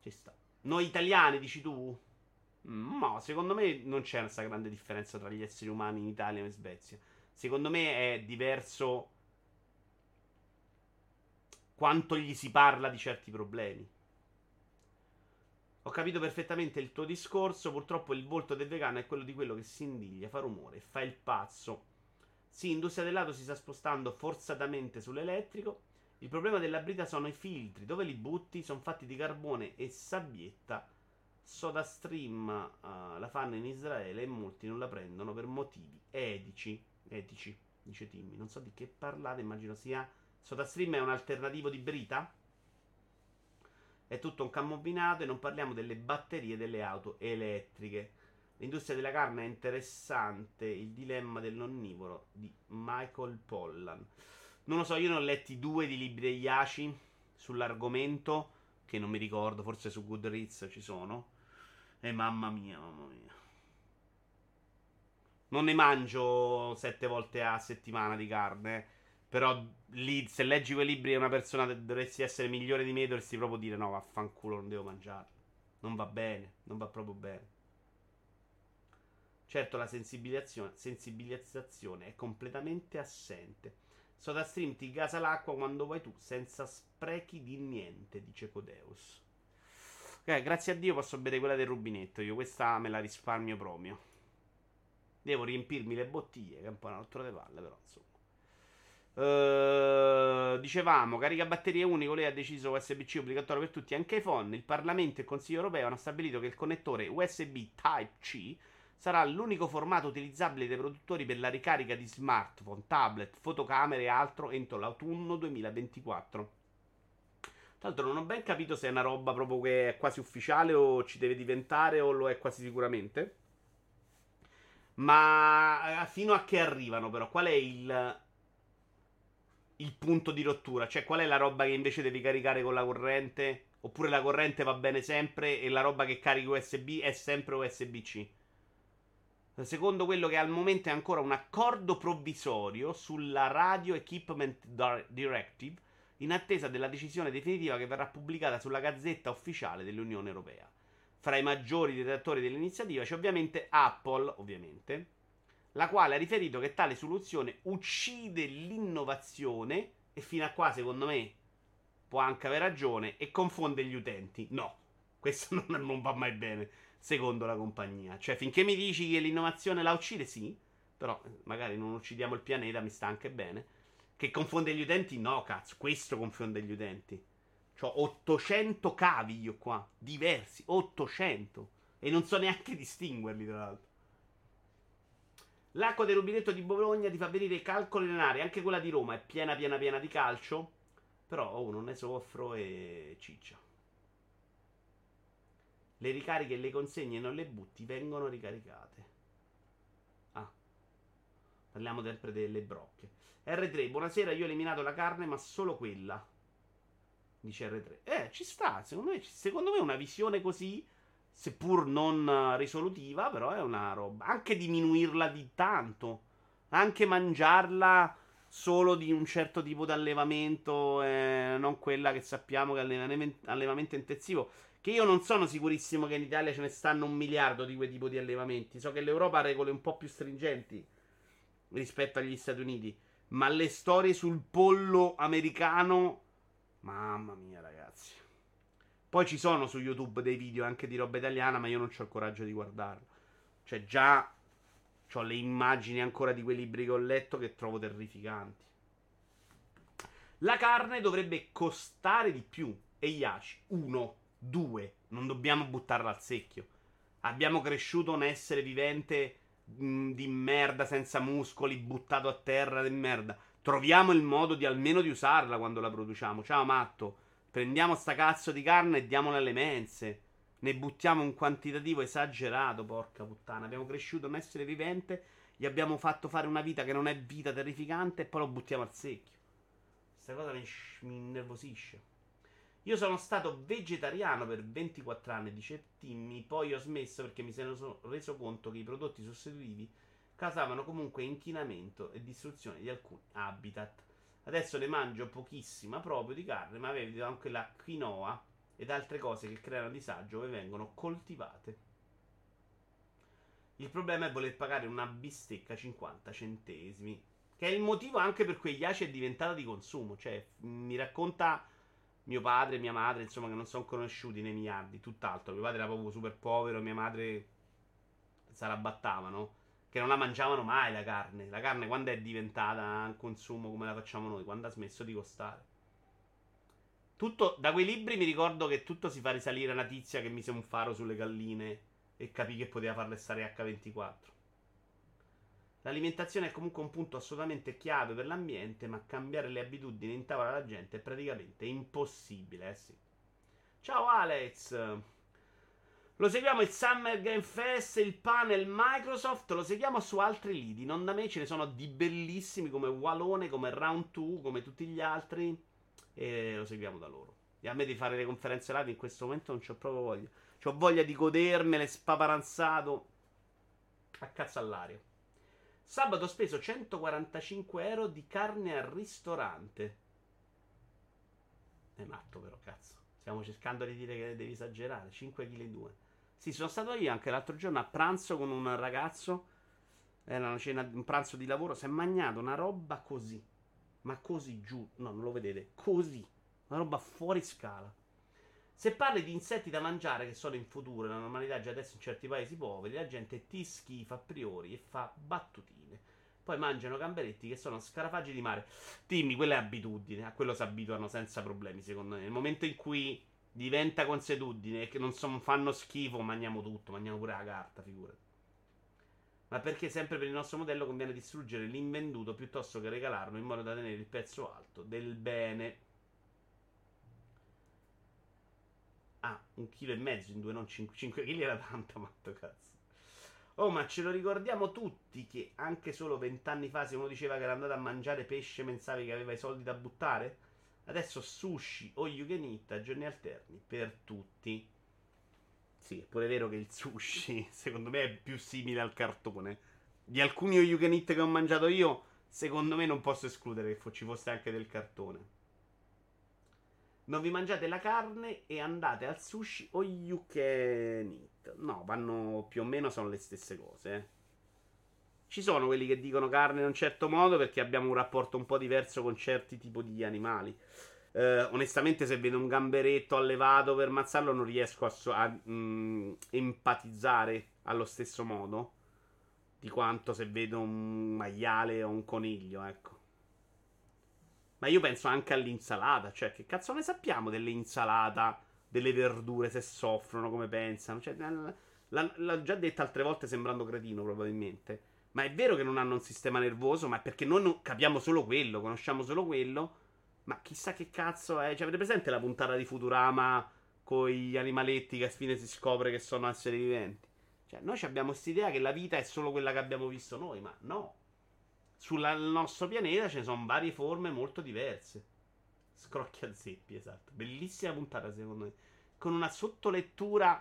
Ci sta. Noi italiani, dici tu? Mm, no, secondo me non c'è questa grande differenza tra gli esseri umani in Italia e in Svezia. Secondo me è diverso quanto gli si parla di certi problemi. Ho capito perfettamente il tuo discorso. Purtroppo il volto del vegano è quello di quello che si indiglia, fa rumore, fa il pazzo. Sì, industria del lato si sta spostando forzatamente sull'elettrico. Il problema della brita sono i filtri. Dove li butti? Sono fatti di carbone e sabbietta. Soda Stream uh, la fanno in Israele e molti non la prendono per motivi etici. Etici, dice Timmy. Non so di che parlate, immagino sia. Soda Stream è un alternativo di brita? È tutto un combinato e non parliamo delle batterie delle auto elettriche. L'industria della carne è interessante. Il dilemma del nonnivoro di Michael Pollan. Non lo so, io ne ho letti due di libri degli ACI sull'argomento, che non mi ricordo, forse su Goodreads ci sono. E mamma mia, mamma mia. Non ne mangio sette volte a settimana di carne. Però lì, se leggi quei libri e una persona dovresti essere migliore di me, dovresti proprio dire no, vaffanculo, non devo mangiarlo. Non va bene, non va proprio bene. Certo, la sensibilizzazione, è completamente assente. SodaStream ti gasa l'acqua quando vuoi tu, senza sprechi di niente, dice Codeus. Ok, grazie a Dio posso bere quella del rubinetto. Io questa me la risparmio proprio. Devo riempirmi le bottiglie, che è un po' una rottura di palle, però insomma. Uh, dicevamo, carica batterie unico, lei ha deciso USB-C obbligatorio per tutti, anche iPhone. Il Parlamento e il Consiglio europeo hanno stabilito che il connettore USB Type-C sarà l'unico formato utilizzabile dai produttori per la ricarica di smartphone, tablet, fotocamere e altro entro l'autunno 2024. Tra l'altro non ho ben capito se è una roba proprio che è quasi ufficiale o ci deve diventare o lo è quasi sicuramente. Ma eh, fino a che arrivano però? Qual è il, il punto di rottura? Cioè qual è la roba che invece devi caricare con la corrente? Oppure la corrente va bene sempre e la roba che carichi USB è sempre USB-C? Secondo quello che al momento è ancora un accordo provvisorio sulla Radio Equipment Directive, in attesa della decisione definitiva che verrà pubblicata sulla gazzetta ufficiale dell'Unione Europea. Fra i maggiori detrattori dell'iniziativa c'è ovviamente Apple, ovviamente, la quale ha riferito che tale soluzione uccide l'innovazione e fino a qua, secondo me, può anche aver ragione e confonde gli utenti. No, questo non, non va mai bene secondo la compagnia. Cioè, finché mi dici che l'innovazione la uccide, sì, però eh, magari non uccidiamo il pianeta, mi sta anche bene. Che confonde gli utenti? No, cazzo, questo confonde gli utenti. Ho 800 cavi io qua, diversi, 800. E non so neanche distinguerli, tra l'altro. L'acqua del rubinetto di Bologna ti fa venire i calcoli in anche quella di Roma è piena, piena, piena di calcio. Però oh, non ne soffro e ciccia. Le ricariche e le consegne non le butti, vengono ricaricate. Ah. Parliamo sempre delle brocche. R3, buonasera, io ho eliminato la carne, ma solo quella. Dice R3. Eh, ci sta, secondo me, secondo me una visione così, seppur non risolutiva, però è una roba. Anche diminuirla di tanto. Anche mangiarla solo di un certo tipo di allevamento, eh, non quella che sappiamo che è allevamento intensivo. Che io non sono sicurissimo che in Italia ce ne stanno un miliardo di quel tipo di allevamenti. So che l'Europa ha regole un po' più stringenti rispetto agli Stati Uniti. Ma le storie sul pollo americano. Mamma mia, ragazzi. Poi ci sono su YouTube dei video anche di roba italiana, ma io non ho il coraggio di guardarlo. Cioè, già ho le immagini ancora di quei libri che ho letto che trovo terrificanti. La carne dovrebbe costare di più. E Iaci, uno, due, non dobbiamo buttarla al secchio. Abbiamo cresciuto un essere vivente mh, di merda, senza muscoli, buttato a terra di merda. Troviamo il modo di almeno di usarla quando la produciamo. Ciao matto, prendiamo sta cazzo di carne e diamola alle mense. Ne buttiamo un quantitativo esagerato, porca puttana. Abbiamo cresciuto un essere vivente, gli abbiamo fatto fare una vita che non è vita terrificante e poi lo buttiamo al secchio. Questa cosa mi, mi innervosisce. Io sono stato vegetariano per 24 anni, dice Timmy, poi ho smesso perché mi sono reso conto che i prodotti sostitutivi causavano comunque inquinamento e distruzione di alcuni habitat. Adesso ne mangio pochissima proprio di carne, ma avevo anche la quinoa ed altre cose che creano disagio dove vengono coltivate. Il problema è voler pagare una bistecca 50 centesimi, che è il motivo anche per cui Yaci è diventata di consumo. Cioè, mi racconta mio padre, mia madre, insomma, che non sono conosciuti nei miliardi, tutt'altro. Mio padre era proprio super povero, mia madre se la battavano. Che non la mangiavano mai la carne. La carne quando è diventata un consumo come la facciamo noi? Quando ha smesso di costare? Tutto, da quei libri mi ricordo che tutto si fa risalire a una tizia che mise un faro sulle galline e capì che poteva farle stare H24. L'alimentazione è comunque un punto assolutamente chiave per l'ambiente, ma cambiare le abitudini in tavola alla gente è praticamente impossibile, eh sì. Ciao Alex! Lo seguiamo il Summer Game Fest, il panel Microsoft, lo seguiamo su altri lidi. Non da me ce ne sono di bellissimi come Walone, come Round 2, come tutti gli altri. E lo seguiamo da loro. E a me di fare le conferenze live in questo momento non c'ho proprio voglia. Ho voglia di godermele spaparanzato a cazzo all'aria. Sabato ho speso 145 euro di carne al ristorante. È matto però, cazzo. Stiamo cercando di dire che devi esagerare. 5 kg 2. Sì, sono stato io anche l'altro giorno a pranzo con un ragazzo. Era una cena, un pranzo di lavoro. Si è mangiato una roba così. Ma così giù. No, non lo vedete. Così. Una roba fuori scala. Se parli di insetti da mangiare che sono in futuro, la normalità già adesso in certi paesi poveri, la gente ti schifa a priori e fa battutine. Poi mangiano gamberetti che sono scarafaggi di mare. Dimmi, quella è abitudine, a quello si abituano senza problemi, secondo me. Nel momento in cui diventa consuetudine e che non son, fanno schifo, mangiamo tutto, mangiamo pure la carta, figurati. Ma perché sempre per il nostro modello conviene distruggere l'invenduto piuttosto che regalarlo in modo da tenere il prezzo alto del bene. Ah, un chilo e mezzo in due, non 5, 5 kg era tanto, matto cazzo. Oh, ma ce lo ricordiamo tutti che anche solo vent'anni fa se uno diceva che era andato a mangiare pesce pensavi che aveva i soldi da buttare? Adesso sushi o you can a giorni alterni per tutti. Sì, è pure vero che il sushi secondo me è più simile al cartone. Di alcuni o you che ho mangiato io, secondo me non posso escludere che ci fosse anche del cartone. Non vi mangiate la carne e andate al sushi o you can. No, vanno più o meno, sono le stesse cose. Eh. Ci sono quelli che dicono carne in un certo modo perché abbiamo un rapporto un po' diverso con certi tipi di animali. Eh, onestamente, se vedo un gamberetto allevato per mazzarlo, non riesco a, a mm, empatizzare allo stesso modo di quanto se vedo un maiale o un coniglio, ecco. Ma io penso anche all'insalata. Cioè, che cazzo ne sappiamo dell'insalata, delle verdure, se soffrono, come pensano? Cioè, l'ho già detto altre volte sembrando cretino, probabilmente. Ma è vero che non hanno un sistema nervoso, ma è perché noi capiamo solo quello, conosciamo solo quello. Ma chissà che cazzo è. Cioè, avete presente la puntata di Futurama con gli animaletti che a fine si scopre che sono esseri viventi. Cioè, noi abbiamo questa idea che la vita è solo quella che abbiamo visto noi, ma no. Sul nostro pianeta ce ne sono varie forme molto diverse. Scrocchia zeppi, esatto. Bellissima puntata, secondo me. Con una sottolettura.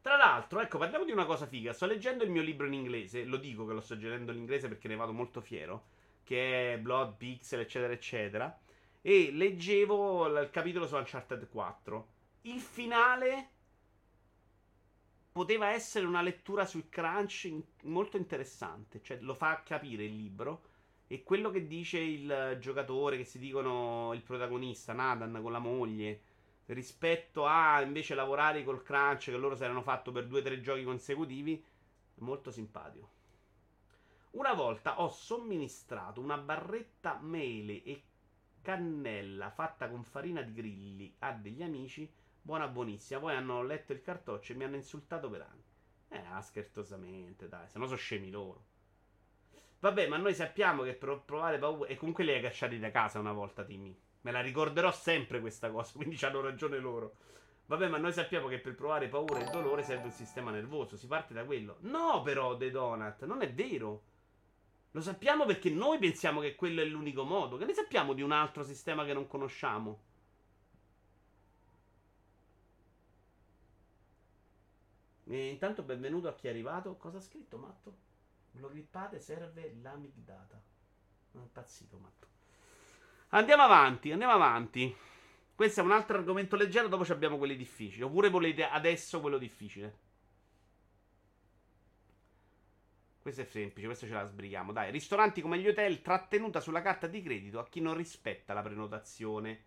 Tra l'altro, ecco, parliamo di una cosa figa. Sto leggendo il mio libro in inglese. Lo dico che lo sto leggendo in inglese perché ne vado molto fiero. Che è Blood, Pixel, eccetera, eccetera. E leggevo il capitolo su Uncharted 4. Il finale poteva essere una lettura sul crunch molto interessante. Cioè, lo fa capire il libro. E quello che dice il giocatore, che si dicono il protagonista, Nathan, con la moglie, rispetto a invece lavorare col crunch che loro si erano fatto per due o tre giochi consecutivi, molto simpatico. Una volta ho somministrato una barretta mele e cannella fatta con farina di grilli a degli amici, buona buonissima. Poi hanno letto il cartoccio e mi hanno insultato per anni. Eh, ah, scherzosamente, dai, se no sono scemi loro. Vabbè, ma noi sappiamo che per provare paura. E comunque li hai cacciati da casa una volta, Timmy. Me la ricorderò sempre questa cosa, quindi hanno ragione loro. Vabbè, ma noi sappiamo che per provare paura e dolore serve un sistema nervoso. Si parte da quello. No, però, The Donut, non è vero. Lo sappiamo perché noi pensiamo che quello è l'unico modo. Che ne sappiamo di un altro sistema che non conosciamo? E intanto benvenuto a chi è arrivato. Cosa ha scritto Matto? Lo clippate, serve l'amigdata. Non è impazzito Matto. Andiamo avanti, andiamo avanti. Questo è un altro argomento leggero, dopo abbiamo quelli difficili. Oppure volete adesso quello difficile? Questo è semplice, questo ce la sbrighiamo. Dai, ristoranti come gli hotel, trattenuta sulla carta di credito a chi non rispetta la prenotazione.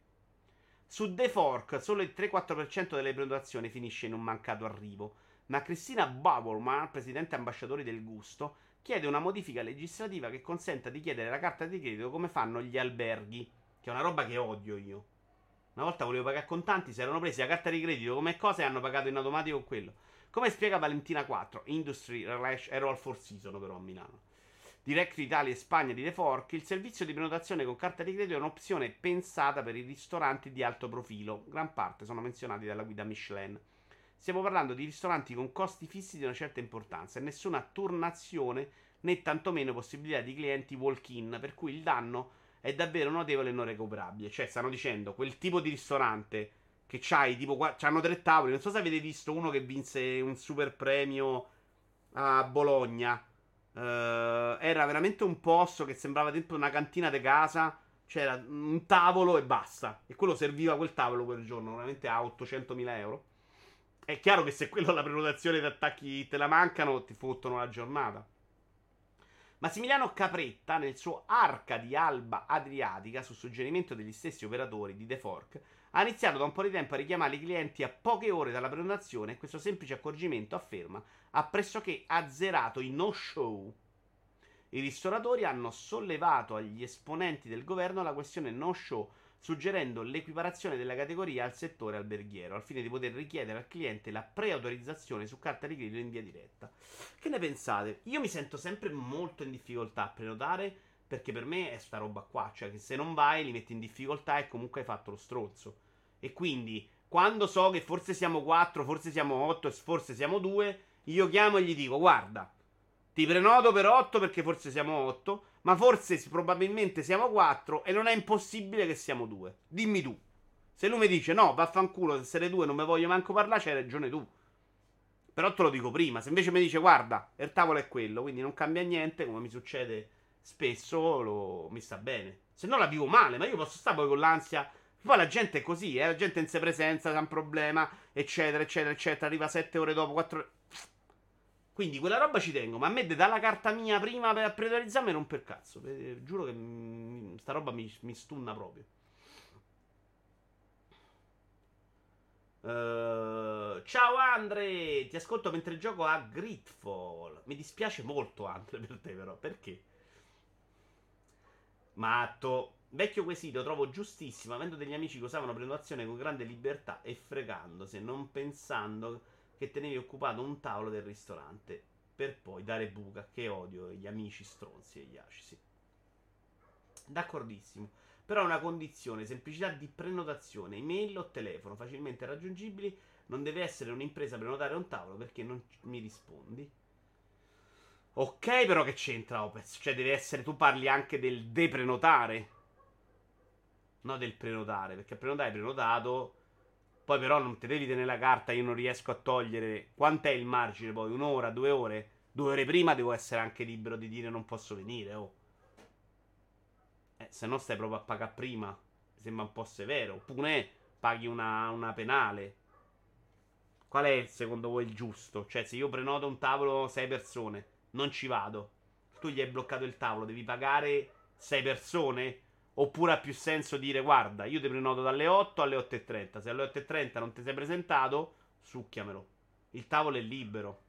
Su The Fork, solo il 3-4% delle prenotazioni finisce in un mancato arrivo. Ma Cristina Bauerman, presidente ambasciatori del gusto, chiede una modifica legislativa che consenta di chiedere la carta di credito come fanno gli alberghi, che è una roba che odio io. Una volta volevo pagare contanti, si erano presi la carta di credito come cosa e hanno pagato in automatico quello. Come spiega Valentina 4, Industry Relash, ero al Four Season però a Milano. Direct Italia e Spagna di The Fork, il servizio di prenotazione con carta di credito è un'opzione pensata per i ristoranti di alto profilo. Gran parte sono menzionati dalla guida Michelin. Stiamo parlando di ristoranti con costi fissi di una certa importanza e nessuna turnazione né tantomeno possibilità di clienti walk-in, per cui il danno è davvero notevole e non recuperabile. Cioè, stanno dicendo quel tipo di ristorante che c'hai tipo c'hanno tre tavoli. Non so se avete visto uno che vinse un super premio a Bologna. Uh, era veramente un posto che sembrava tipo una cantina di casa. C'era un tavolo e basta. E quello serviva quel tavolo quel giorno, veramente a 800.000 euro. È chiaro che se quello la prenotazione di attacchi te la mancano, ti fottono la giornata. Massimiliano Capretta, nel suo Arca di Alba Adriatica, su suggerimento degli stessi operatori di The Fork, ha iniziato da un po' di tempo a richiamare i clienti a poche ore dalla prenotazione e questo semplice accorgimento, afferma, ha pressoché azzerato i no-show. I ristoratori hanno sollevato agli esponenti del governo la questione no-show, suggerendo l'equiparazione della categoria al settore alberghiero, al fine di poter richiedere al cliente la preautorizzazione su carta di credito in via diretta. Che ne pensate? Io mi sento sempre molto in difficoltà a prenotare perché per me è sta roba qua, cioè che se non vai li metti in difficoltà e comunque hai fatto lo stronzo. E quindi, quando so che forse siamo 4, forse siamo 8 e forse siamo 2, io chiamo e gli dico, guarda, ti prenoto per 8 perché forse siamo 8, ma forse probabilmente siamo 4 e non è impossibile che siamo 2. Dimmi tu. Se lui mi dice no, vaffanculo, se siete due non mi voglio manco parlare, c'hai ragione tu. Però te lo dico prima. Se invece mi dice guarda, il tavolo è quello, quindi non cambia niente, come mi succede spesso lo, mi sta bene. Se no la vivo male, ma io posso stare poi con l'ansia. Poi la gente è così, eh? la gente in sé presenza, c'ha un problema, eccetera, eccetera, eccetera. Arriva sette ore dopo, quattro ore. Quindi quella roba ci tengo, ma a me dà la carta mia prima per pretorizzarmi non per cazzo. Giuro che mh, sta roba mi, mi stunna proprio. Uh, ciao Andre, ti ascolto mentre gioco a Gridfall. Mi dispiace molto Andre per te però, perché? Matto. Vecchio quesito, trovo giustissimo, avendo degli amici che usavano prenotazione con grande libertà e fregandosi, non pensando che tenevi occupato un tavolo del ristorante, per poi dare buca, che odio gli amici stronzi e gli acisi. D'accordissimo. Però una condizione, semplicità di prenotazione, email o telefono, facilmente raggiungibili. Non deve essere un'impresa prenotare un tavolo perché non mi rispondi. Ok, però che c'entra Opez? Cioè, deve essere. Tu parli anche del deprenotare. No, del prenotare. Perché prenotare è prenotato. Poi, però, non ti devi tenere la carta. Io non riesco a togliere. Quant'è il margine poi? Un'ora, due ore? Due ore prima devo essere anche libero di dire non posso venire. Oh. Eh, se no, stai proprio a pagare prima. Sembra un po' severo. Oppure paghi una, una penale. Qual è secondo voi il giusto? Cioè, se io prenoto un tavolo 6 persone non ci vado. Tu gli hai bloccato il tavolo, devi pagare 6 persone? Oppure ha più senso dire, guarda, io ti prenoto dalle 8 alle 8.30. Se alle 8.30 non ti sei presentato, succhiamelo. Il tavolo è libero.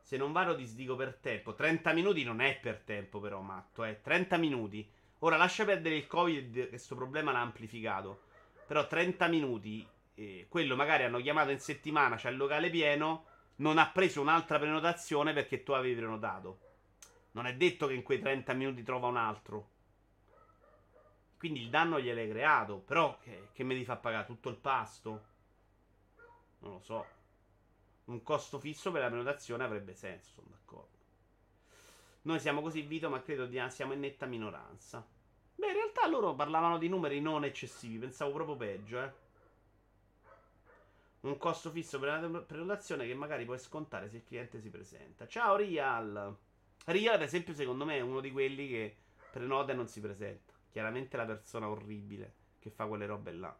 Se non vado disdico per tempo. 30 minuti non è per tempo, però, matto. Eh. 30 minuti. Ora lascia perdere il Covid, che questo problema l'ha amplificato. Però 30 minuti eh, quello magari hanno chiamato in settimana, c'è il locale pieno, non ha preso un'altra prenotazione perché tu avevi prenotato. Non è detto che in quei 30 minuti trova un altro. Quindi il danno gliel'hai creato. Però che, che mi devi far pagare tutto il pasto? Non lo so. Un costo fisso per la prenotazione avrebbe senso, sono d'accordo. Noi siamo così Vito, ma credo che siamo in netta minoranza. Beh, in realtà loro parlavano di numeri non eccessivi, pensavo proprio peggio, eh un costo fisso per la prenotazione che magari puoi scontare se il cliente si presenta. Ciao Rial. Rial, ad esempio, secondo me è uno di quelli che prenota e non si presenta. Chiaramente la persona orribile che fa quelle robe là.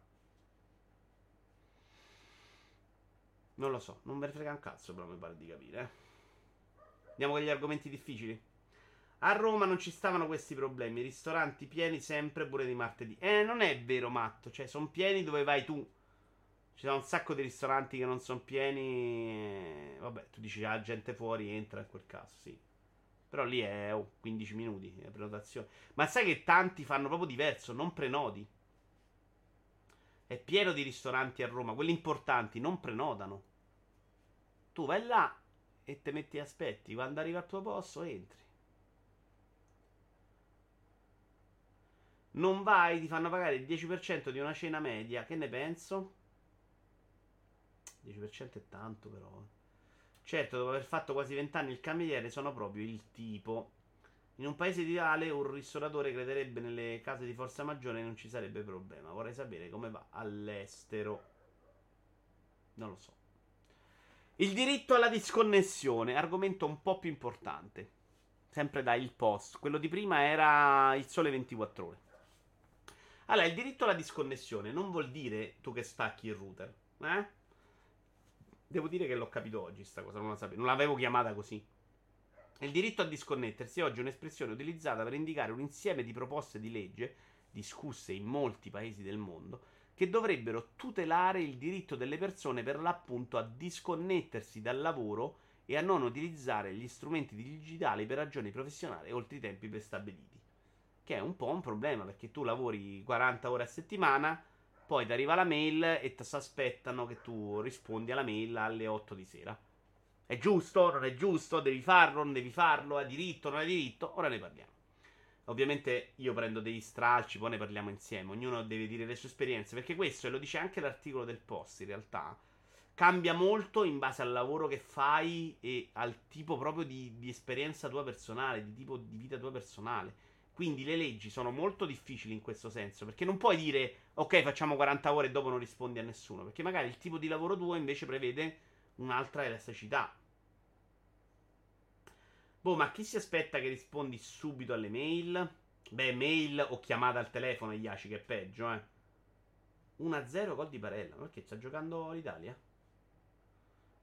Non lo so, non me ne frega un cazzo, però mi pare di capire. Eh. Andiamo con gli argomenti difficili. A Roma non ci stavano questi problemi, ristoranti pieni sempre pure di martedì. Eh, non è vero, matto, cioè sono pieni dove vai tu. Ci sono un sacco di ristoranti che non sono pieni. Vabbè, tu dici la gente fuori entra in quel caso, sì. Però lì è oh, 15 minuti la prenotazione. Ma sai che tanti fanno proprio diverso, non prenoti. È pieno di ristoranti a Roma, quelli importanti non prenotano. Tu vai là e te metti aspetti, quando arriva al tuo posto entri. Non vai, ti fanno pagare il 10% di una cena media, che ne penso? 10% è tanto però. Certo, dopo aver fatto quasi 20 anni il cameriere sono proprio il tipo. In un paese ideale un ristoratore crederebbe nelle case di forza maggiore e non ci sarebbe problema. Vorrei sapere come va all'estero. Non lo so. Il diritto alla disconnessione, argomento un po' più importante. Sempre da Il Post. Quello di prima era Il Sole 24 ore. Allora, il diritto alla disconnessione non vuol dire tu che stacchi il router. Eh? Devo dire che l'ho capito oggi sta cosa, non la sapevo, non l'avevo chiamata così. Il diritto a disconnettersi è oggi un'espressione utilizzata per indicare un insieme di proposte di legge discusse in molti paesi del mondo che dovrebbero tutelare il diritto delle persone per l'appunto a disconnettersi dal lavoro e a non utilizzare gli strumenti digitali per ragioni professionali oltre i tempi prestabiliti. Che è un po' un problema perché tu lavori 40 ore a settimana poi ti arriva la mail e ti aspettano che tu rispondi alla mail alle 8 di sera. È giusto? Non è giusto? Devi farlo? Non devi farlo? Hai diritto? Non hai diritto? Ora ne parliamo. Ovviamente io prendo degli stralci, poi ne parliamo insieme. Ognuno deve dire le sue esperienze. Perché questo, e lo dice anche l'articolo del post, in realtà, cambia molto in base al lavoro che fai e al tipo proprio di, di esperienza tua personale, di tipo di vita tua personale. Quindi le leggi sono molto difficili in questo senso, perché non puoi dire ok, facciamo 40 ore e dopo non rispondi a nessuno, perché magari il tipo di lavoro tuo invece prevede un'altra elasticità. Boh, ma chi si aspetta che rispondi subito alle mail? Beh, mail o chiamata al telefono, Iaci, che è peggio, eh. 1-0 gol di Barella. Perché sta giocando l'Italia?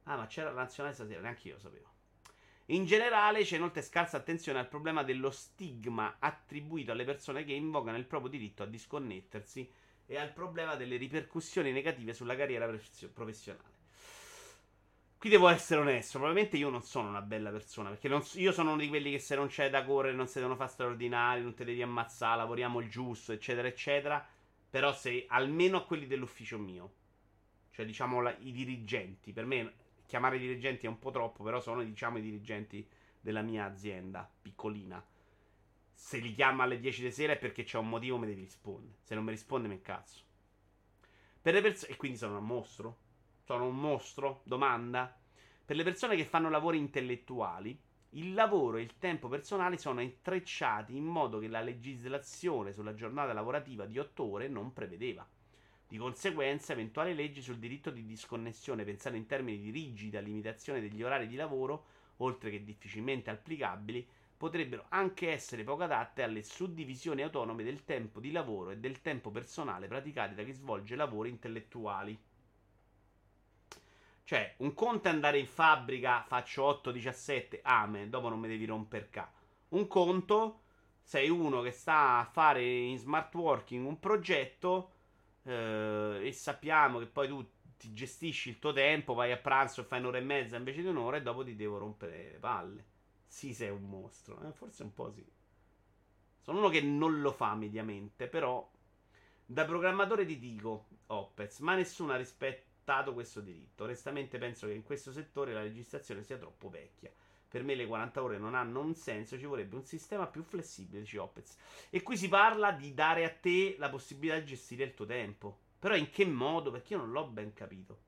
Ah, ma c'era la nazionale stasera, neanche io lo sapevo. In generale c'è inoltre scarsa attenzione al problema dello stigma attribuito alle persone che invocano il proprio diritto a disconnettersi e al problema delle ripercussioni negative sulla carriera professionale. Qui devo essere onesto, probabilmente io non sono una bella persona, perché non, io sono uno di quelli che se non c'è da correre non si devono fare straordinari, non te devi ammazzare, lavoriamo il giusto, eccetera, eccetera. Però se almeno a quelli dell'ufficio mio, cioè diciamo la, i dirigenti, per me chiamare dirigenti è un po' troppo, però sono diciamo i dirigenti della mia azienda piccolina. Se li chiama alle 10 di sera è perché c'è un motivo, mi devi rispondere. Se non mi risponde, mi cazzo. Per le persone. E quindi sono un mostro? Sono un mostro? Domanda. Per le persone che fanno lavori intellettuali, il lavoro e il tempo personale sono intrecciati in modo che la legislazione sulla giornata lavorativa di 8 ore non prevedeva. Di conseguenza, eventuali leggi sul diritto di disconnessione pensate in termini di rigida limitazione degli orari di lavoro, oltre che difficilmente applicabili, potrebbero anche essere poco adatte alle suddivisioni autonome del tempo di lavoro e del tempo personale praticati da chi svolge lavori intellettuali. Cioè, un conto è andare in fabbrica, faccio 8-17, amen, dopo non mi devi romper ca. Un conto, sei uno che sta a fare in smart working un progetto eh, e sappiamo che poi tu ti gestisci il tuo tempo, vai a pranzo e fai un'ora e mezza invece di un'ora e dopo ti devo rompere le palle. Sì, sei un mostro, eh? forse un po' sì. Sono uno che non lo fa mediamente, però da programmatore ti dico, Opez, ma nessuno ha rispettato questo diritto. Onestamente penso che in questo settore la legislazione sia troppo vecchia. Per me le 40 ore non hanno un senso, ci vorrebbe un sistema più flessibile, dice Opez. E qui si parla di dare a te la possibilità di gestire il tuo tempo. Però in che modo? Perché io non l'ho ben capito.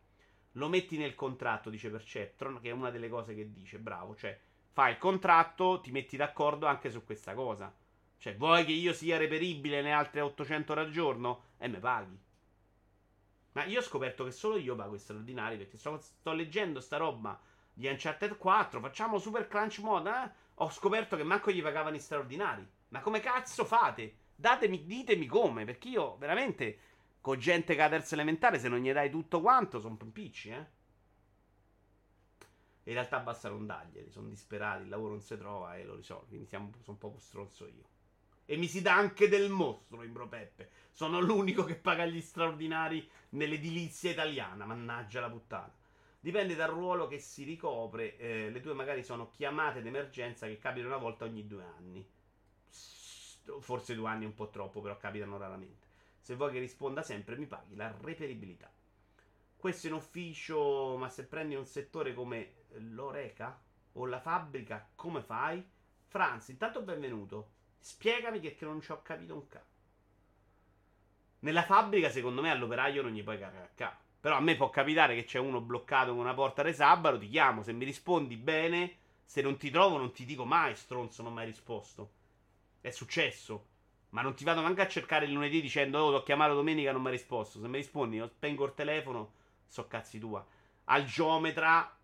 Lo metti nel contratto, dice Perceptron, che è una delle cose che dice, bravo, cioè fai il contratto, ti metti d'accordo anche su questa cosa. Cioè, vuoi che io sia reperibile nelle altre 800 ore al giorno? E me paghi. Ma io ho scoperto che solo io pago i straordinari perché sto, sto leggendo sta roba di Uncharted 4, facciamo Super Crunch Mode, eh? Ho scoperto che manco gli pagavano i straordinari. Ma come cazzo fate? Datemi, ditemi come, perché io veramente con gente che ha terza elementare, se non gli dai tutto quanto, sono picci, eh. In realtà basta non darglieli, sono disperati, il lavoro non si trova e lo risolvi. Quindi siamo, sono un po' stronzo io. E mi si dà anche del mostro, Imbro Peppe. Sono l'unico che paga gli straordinari nell'edilizia italiana, mannaggia la puttana. Dipende dal ruolo che si ricopre. Eh, le tue magari sono chiamate d'emergenza che capitano una volta ogni due anni. Forse due anni è un po' troppo, però capitano raramente. Se vuoi che risponda sempre, mi paghi la reperibilità. Questo in ufficio, ma se prendi un settore come l'Oreca o la fabbrica, come fai? Franz, intanto benvenuto. Spiegami che, non ci ho capito un cazzo. Nella fabbrica, secondo me, all'operaio non gli puoi cagare a capo. Però a me può capitare che c'è uno bloccato con una porta di sabato, ti chiamo, se mi rispondi bene, se non ti trovo non ti dico mai stronzo, non mi hai risposto. È successo. Ma non ti vado neanche a cercare il lunedì dicendo oh, ti ho chiamato domenica non mi hai risposto. Se mi rispondi, io spengo il telefono, so cazzi tua. Al geometra,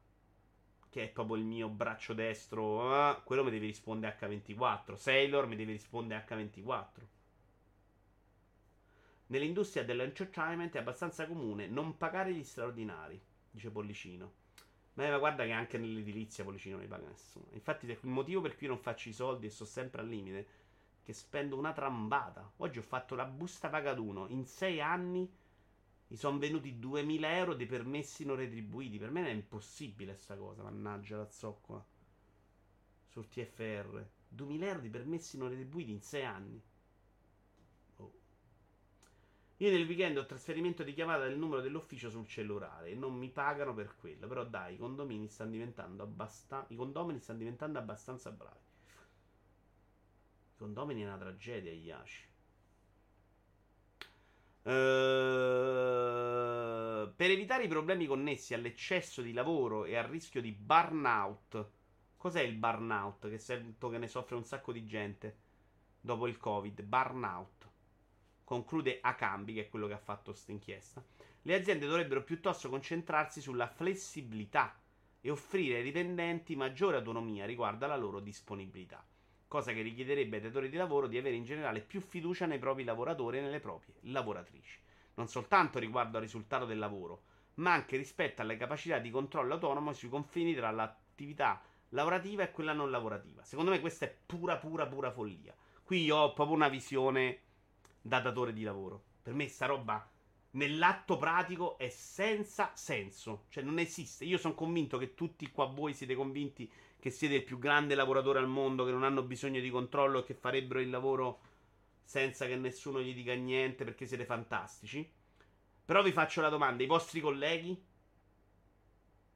che è proprio il mio braccio destro, eh, quello mi devi rispondere H24. Sailor mi devi rispondere H24. Nell'industria dell'entertainment è abbastanza comune non pagare gli straordinari, dice Pollicino. Ma, guarda che anche nell'edilizia Pollicino non li paga nessuno. Infatti, il motivo per cui non faccio i soldi e sto sempre al limite che spendo una trambata. Oggi ho fatto la busta paga d'uno. In sei anni mi sono venuti 2000 euro dei permessi non retribuiti. Per me è impossibile sta cosa, mannaggia la zoccola. Sul TFR. 2000 euro di permessi non retribuiti in sei anni. Io nel weekend ho trasferimento di chiamata del numero dell'ufficio sul cellulare e non mi pagano per quello. Però dai, i condomini stanno diventando abbastanza. I condomini stanno diventando abbastanza bravi. I condomini è una tragedia, Iaci. Uh, per evitare i problemi connessi all'eccesso di lavoro e al rischio di burnout. Cos'è il burnout? Che sento che ne soffre un sacco di gente dopo il Covid. Burnout conclude Acambi, che è quello che ha fatto questa inchiesta, le aziende dovrebbero piuttosto concentrarsi sulla flessibilità e offrire ai dipendenti maggiore autonomia riguardo alla loro disponibilità, cosa che richiederebbe ai datori di lavoro di avere in generale più fiducia nei propri lavoratori e nelle proprie lavoratrici, non soltanto riguardo al risultato del lavoro, ma anche rispetto alle capacità di controllo autonomo sui confini tra l'attività lavorativa e quella non lavorativa. Secondo me questa è pura, pura, pura follia. Qui ho proprio una visione da datore di lavoro. Per me sta roba nell'atto pratico è senza senso, cioè non esiste. Io sono convinto che tutti qua voi siete convinti che siete il più grande lavoratore al mondo, che non hanno bisogno di controllo e che farebbero il lavoro senza che nessuno gli dica niente perché siete fantastici. Però vi faccio la domanda, i vostri colleghi?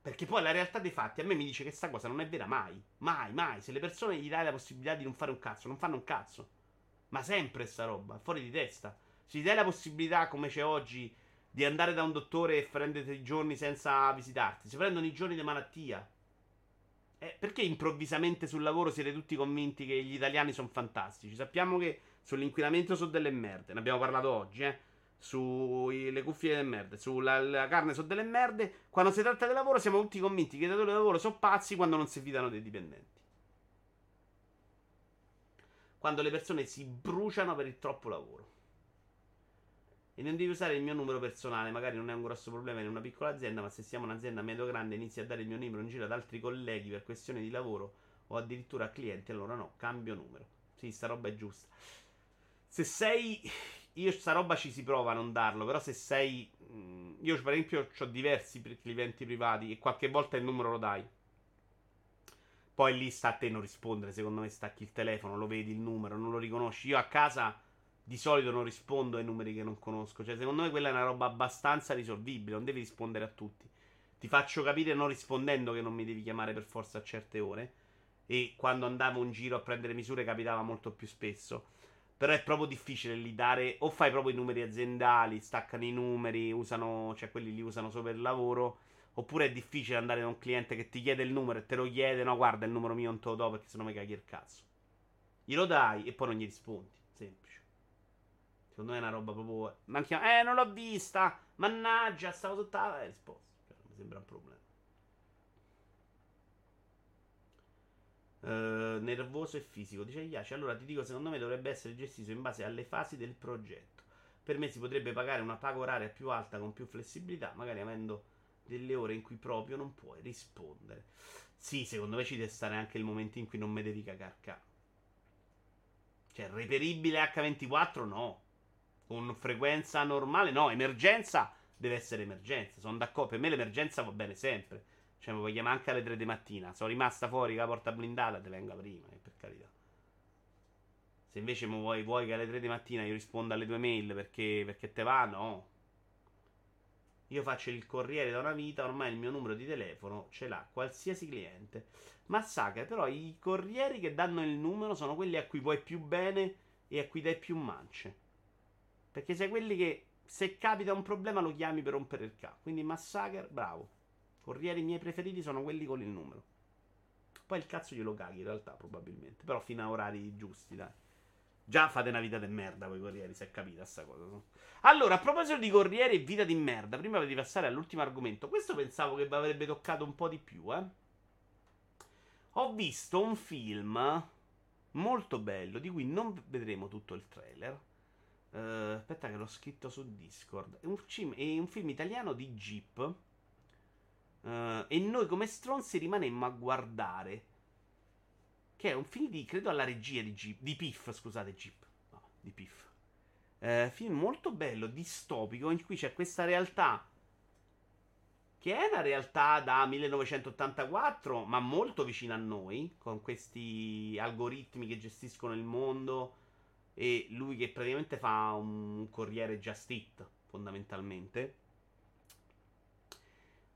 Perché poi la realtà dei fatti a me mi dice che sta cosa non è vera mai. Mai, mai. Se le persone gli dai la possibilità di non fare un cazzo, non fanno un cazzo. Ma sempre sta roba, fuori di testa. Se gli dai la possibilità, come c'è oggi, di andare da un dottore e prendere i giorni senza visitarti, si prendono i giorni di malattia. Eh, perché improvvisamente sul lavoro siete tutti convinti che gli italiani sono fantastici? Sappiamo che sull'inquinamento sono delle merde, ne abbiamo parlato oggi, eh sulle cuffie delle merde, sulla carne sono delle merde. Quando si tratta di lavoro siamo tutti convinti che i datori di lavoro sono pazzi quando non si fidano dei dipendenti. Quando le persone si bruciano per il troppo lavoro. E non devi usare il mio numero personale, magari non è un grosso problema in una piccola azienda, ma se siamo un'azienda medio grande inizi a dare il mio numero in giro ad altri colleghi per questioni di lavoro o addirittura a clienti, allora no, cambio numero. Sì, sta roba è giusta. Se sei io sta roba ci si prova a non darlo, però se sei... Mm, io per esempio ho diversi clienti privati e qualche volta il numero lo dai. Poi lì sta a te non rispondere, secondo me stacchi il telefono, lo vedi il numero, non lo riconosci. Io a casa di solito non rispondo ai numeri che non conosco. Cioè, secondo me quella è una roba abbastanza risolvibile, non devi rispondere a tutti. Ti faccio capire non rispondendo che non mi devi chiamare per forza a certe ore. E quando andavo in giro a prendere misure capitava molto più spesso. Però è proprio difficile lì dare. O fai proprio i numeri aziendali, staccano i numeri, usano, cioè quelli li usano solo per lavoro. Oppure è difficile andare da un cliente che ti chiede il numero e te lo chiede. No, guarda, il numero mio non te lo do perché sennò mi caghi il cazzo. Glielo dai e poi non gli rispondi. Semplice. Secondo me è una roba proprio. Manchiamo. Eh, non l'ho vista. Mannaggia, stavo tutta la risposta. Cioè, mi sembra un problema. Uh, nervoso e fisico. Dice Iaci, allora ti dico, secondo me dovrebbe essere gestito in base alle fasi del progetto. Per me si potrebbe pagare una paga oraria più alta con più flessibilità, magari avendo delle ore in cui proprio non puoi rispondere. Sì, secondo me ci deve stare anche il momento in cui non mi devi cagarca. Cioè, reperibile H24 no. Con frequenza normale no. Emergenza deve essere emergenza. Sono d'accordo. Per me l'emergenza va bene sempre. Cioè, mi chiamare anche alle 3 di mattina. Sono rimasta fuori la porta blindata, te venga prima, eh, per carità. Se invece vuoi, vuoi, che alle 3 di mattina io risponda alle tue mail perché, perché te va, no. Io faccio il corriere da una vita, ormai il mio numero di telefono ce l'ha qualsiasi cliente. Massacra, però i corrieri che danno il numero sono quelli a cui vuoi più bene e a cui dai più mance. Perché sei quelli che se capita un problema lo chiami per rompere il capo. Quindi Massacre, bravo. Corrieri miei preferiti sono quelli con il numero. Poi il cazzo glielo caghi in realtà, probabilmente. Però fino a orari giusti, dai. Già fate una vita di merda voi corrieri, se è capita sta cosa. Allora, a proposito di corrieri e vita di merda, prima di passare all'ultimo argomento, questo pensavo che vi avrebbe toccato un po' di più, eh. Ho visto un film molto bello, di cui non vedremo tutto il trailer. Uh, aspetta che l'ho scritto su Discord. È un, film, è un film italiano di Jeep Uh, e noi come stronzi rimanemmo a guardare. Che è un film di, credo, alla regia di Jeep. Di Piff, scusate, Jeep. No, di Piff. Uh, film molto bello, distopico, in cui c'è questa realtà. Che è una realtà da 1984, ma molto vicina a noi. Con questi algoritmi che gestiscono il mondo. E lui che praticamente fa un corriere just it, fondamentalmente.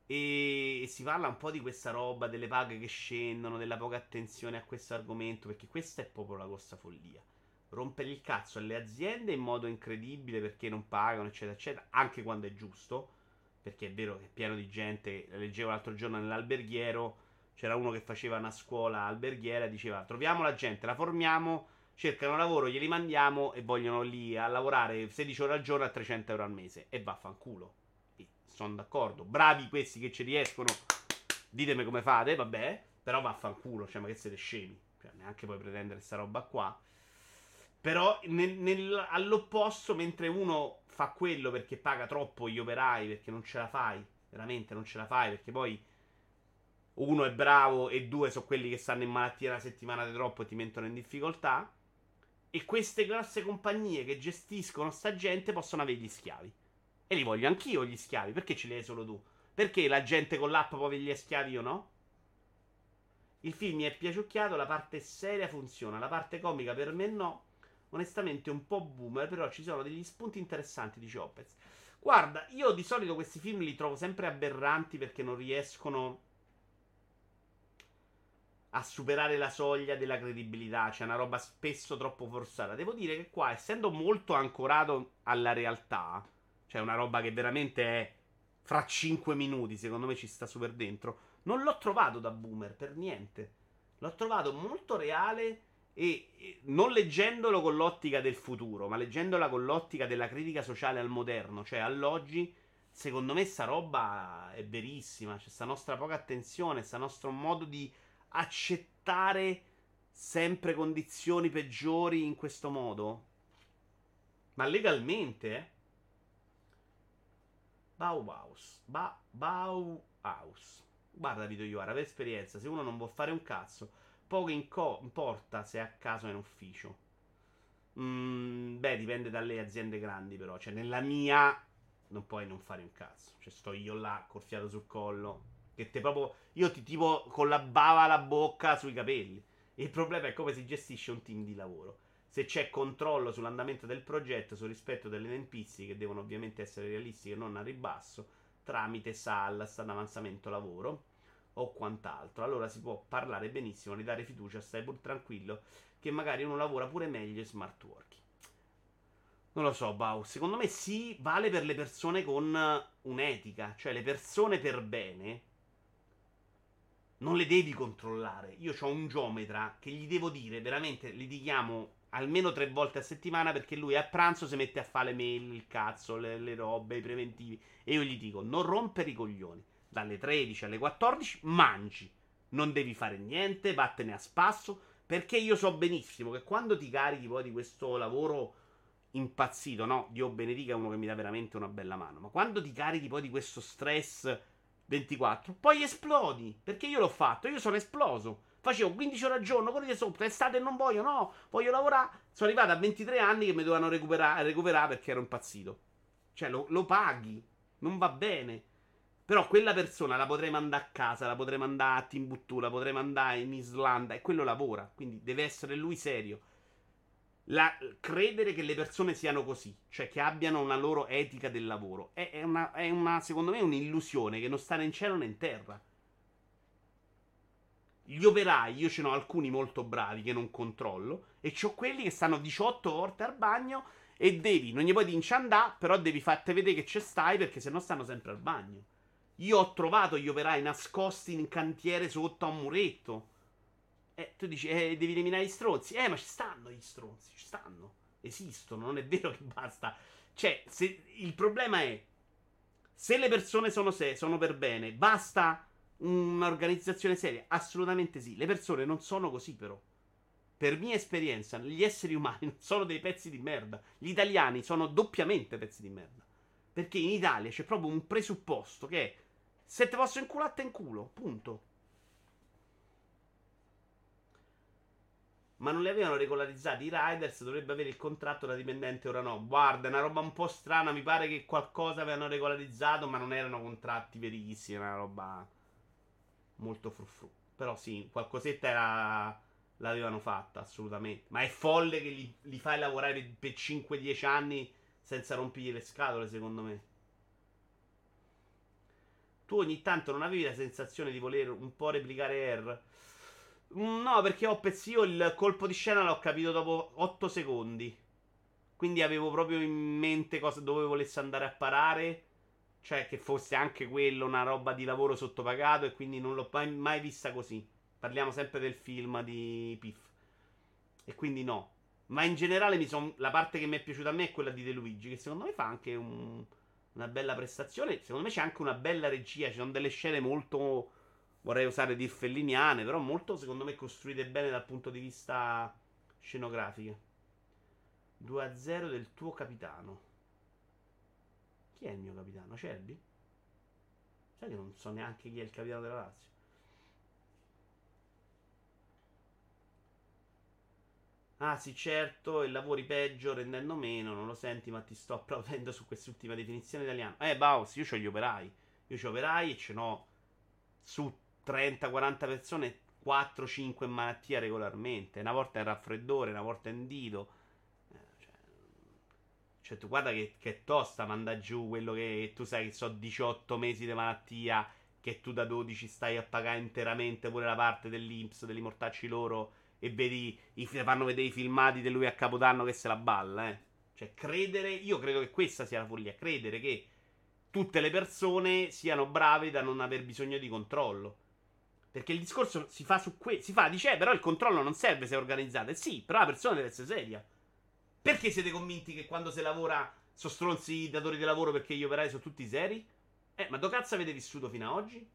E si parla un po' di questa roba, delle paghe che scendono, della poca attenzione a questo argomento, perché questa è proprio la grossa follia. Rompere il cazzo alle aziende in modo incredibile perché non pagano, eccetera, eccetera, anche quando è giusto, perché è vero che è pieno di gente. Leggevo l'altro giorno nell'alberghiero, c'era uno che faceva una scuola alberghiera e diceva troviamo la gente, la formiamo, cercano lavoro, glieli mandiamo e vogliono lì a lavorare 16 ore al giorno a 300 euro al mese. E vaffanculo sono d'accordo. Bravi questi che ci riescono. Ditemi come fate, vabbè. Però vaffanculo, cioè, ma che siete scemi. Cioè, neanche puoi pretendere sta roba qua. Però, nel, nel, all'opposto, mentre uno fa quello perché paga troppo gli operai, perché non ce la fai, veramente non ce la fai, perché poi uno è bravo e due sono quelli che stanno in malattia una settimana di troppo e ti mettono in difficoltà. E queste grosse compagnie che gestiscono sta gente possono avere gli schiavi. E li voglio anch'io gli schiavi. Perché ce li hai solo tu? Perché la gente con l'app può avere gli schiavi o no? Il film mi è piaciucchiato, la parte seria funziona, la parte comica per me no. Onestamente un po' boomer, però ci sono degli spunti interessanti, dice Opez. Guarda, io di solito questi film li trovo sempre aberranti perché non riescono a superare la soglia della credibilità. C'è una roba spesso troppo forzata. Devo dire che qua, essendo molto ancorato alla realtà, cioè una roba che veramente è fra 5 minuti, secondo me ci sta super dentro. Non l'ho trovato da boomer per niente. L'ho trovato molto reale e, non leggendolo con l'ottica del futuro, ma leggendola con l'ottica della critica sociale al moderno, cioè all'oggi. Secondo me sta roba è verissima. C'è sta nostra poca attenzione, sta nostro modo di accettare sempre condizioni peggiori in questo modo? Ma legalmente, eh? Bauhaus. Ba- Bauhaus. Guarda, Vito Iovara, per esperienza, se uno non vuol fare un cazzo, poco inco- importa se a caso è in ufficio. Mm, beh, dipende dalle aziende grandi, però. Cioè, nella mia non puoi non fare un cazzo. Cioè, sto io là, col fiato sul collo. Che te proprio. Io ti tipo con la bava alla bocca sui capelli. Il problema è come si gestisce un team di lavoro. Se c'è controllo sull'andamento del progetto, sul rispetto delle tempistiche, che devono ovviamente essere realistiche e non a ribasso, tramite SAL, stato avanzamento lavoro o quant'altro. Allora si può parlare benissimo di dare fiducia, stai pur tranquillo, che magari uno lavora pure meglio in smart working. Non lo so, Bau. Secondo me sì, vale per le persone con un'etica, cioè le persone per bene non le devi controllare. Io ho un geometra che gli devo dire, veramente, li chiamo almeno tre volte a settimana perché lui a pranzo si mette a fare le mail, il cazzo, le, le robe, i preventivi. E io gli dico, non rompere i coglioni. Dalle 13 alle 14 mangi. Non devi fare niente, vattene a spasso. Perché io so benissimo che quando ti carichi poi di questo lavoro impazzito, no? Dio benedica uno che mi dà veramente una bella mano. Ma quando ti carichi poi di questo stress 24. Poi esplodi. Perché io l'ho fatto. Io sono esploso. Facevo 15 ore al giorno, correte sopra, estate non voglio, no, voglio lavorare. Sono arrivato a 23 anni che mi dovevano recuperare, recuperare perché ero impazzito. Cioè, lo, lo, paghi. Non va bene. Però quella persona la potrei mandare a casa, la potrei mandare a Timbuktu, la potrei mandare in Islanda e quello lavora. Quindi deve essere lui serio la, credere che le persone siano così, cioè che abbiano una loro etica del lavoro, è, è, una, è una, secondo me, un'illusione che non sta né in cielo né in terra. Gli operai, io ce ne ho alcuni molto bravi che non controllo, e ho quelli che stanno 18 volte al bagno e devi, non gli puoi inciandà, però devi farti vedere che ci stai perché sennò stanno sempre al bagno. Io ho trovato gli operai nascosti in cantiere sotto a un muretto eh, tu dici, eh, devi eliminare gli stronzi. Eh, ma ci stanno gli stronzi, ci stanno. Esistono, non è vero che basta. Cioè, se, il problema è, se le persone sono, se, sono per bene, basta un'organizzazione seria? Assolutamente sì. Le persone non sono così, però. Per mia esperienza, gli esseri umani non sono dei pezzi di merda. Gli italiani sono doppiamente pezzi di merda. Perché in Italia c'è proprio un presupposto che è se te posso inculare, te in culo. Punto. Ma non li avevano regolarizzati i riders, dovrebbe avere il contratto da dipendente, ora no. Guarda, è una roba un po' strana, mi pare che qualcosa avevano regolarizzato, ma non erano contratti verissimi, era una roba molto fruffru. Però sì, qualcosetta era... l'avevano fatta, assolutamente. Ma è folle che li, li fai lavorare per 5-10 anni senza rompigli le scatole, secondo me. Tu ogni tanto non avevi la sensazione di voler un po' replicare R? No, perché ho io il colpo di scena l'ho capito dopo 8 secondi. Quindi avevo proprio in mente cosa, dove volesse andare a parare. Cioè, che fosse anche quello una roba di lavoro sottopagato. E quindi non l'ho mai, mai vista così. Parliamo sempre del film di Piff. E quindi no. Ma in generale son, la parte che mi è piaciuta a me è quella di De Luigi. Che secondo me fa anche un, una bella prestazione. Secondo me c'è anche una bella regia. Ci sono delle scene molto vorrei usare dir felliniane, però molto secondo me costruite bene dal punto di vista scenografico. 2-0 del tuo capitano. Chi è il mio capitano? Cerbi? Sai che non so neanche chi è il capitano della Lazio. Ah sì, certo, e lavori peggio rendendo meno, non lo senti, ma ti sto applaudendo su quest'ultima definizione italiana. Eh, Baus, io ho gli operai. Io ho operai e ce n'ho su 30-40 persone 4-5 in malattia regolarmente. Una volta in raffreddore, una volta in dito. Eh, cioè, Cioè, tu guarda che, che tosta manda giù quello che tu sai che so 18 mesi di malattia, che tu da 12 stai a pagare interamente pure la parte dell'Inps, degli mortacci loro, e vedi, i, fanno vedere i filmati di lui a Capodanno che se la balla, eh. Cioè, credere, io credo che questa sia la follia, credere che tutte le persone siano brave da non aver bisogno di controllo. Perché il discorso si fa su questo, si fa, dice, eh, però il controllo non serve se è organizzata. Sì, però la persona deve essere seria. Perché siete convinti che quando si lavora sono stronzi i datori di lavoro perché gli operai sono tutti seri? Eh, ma dove cazzo avete vissuto fino ad oggi?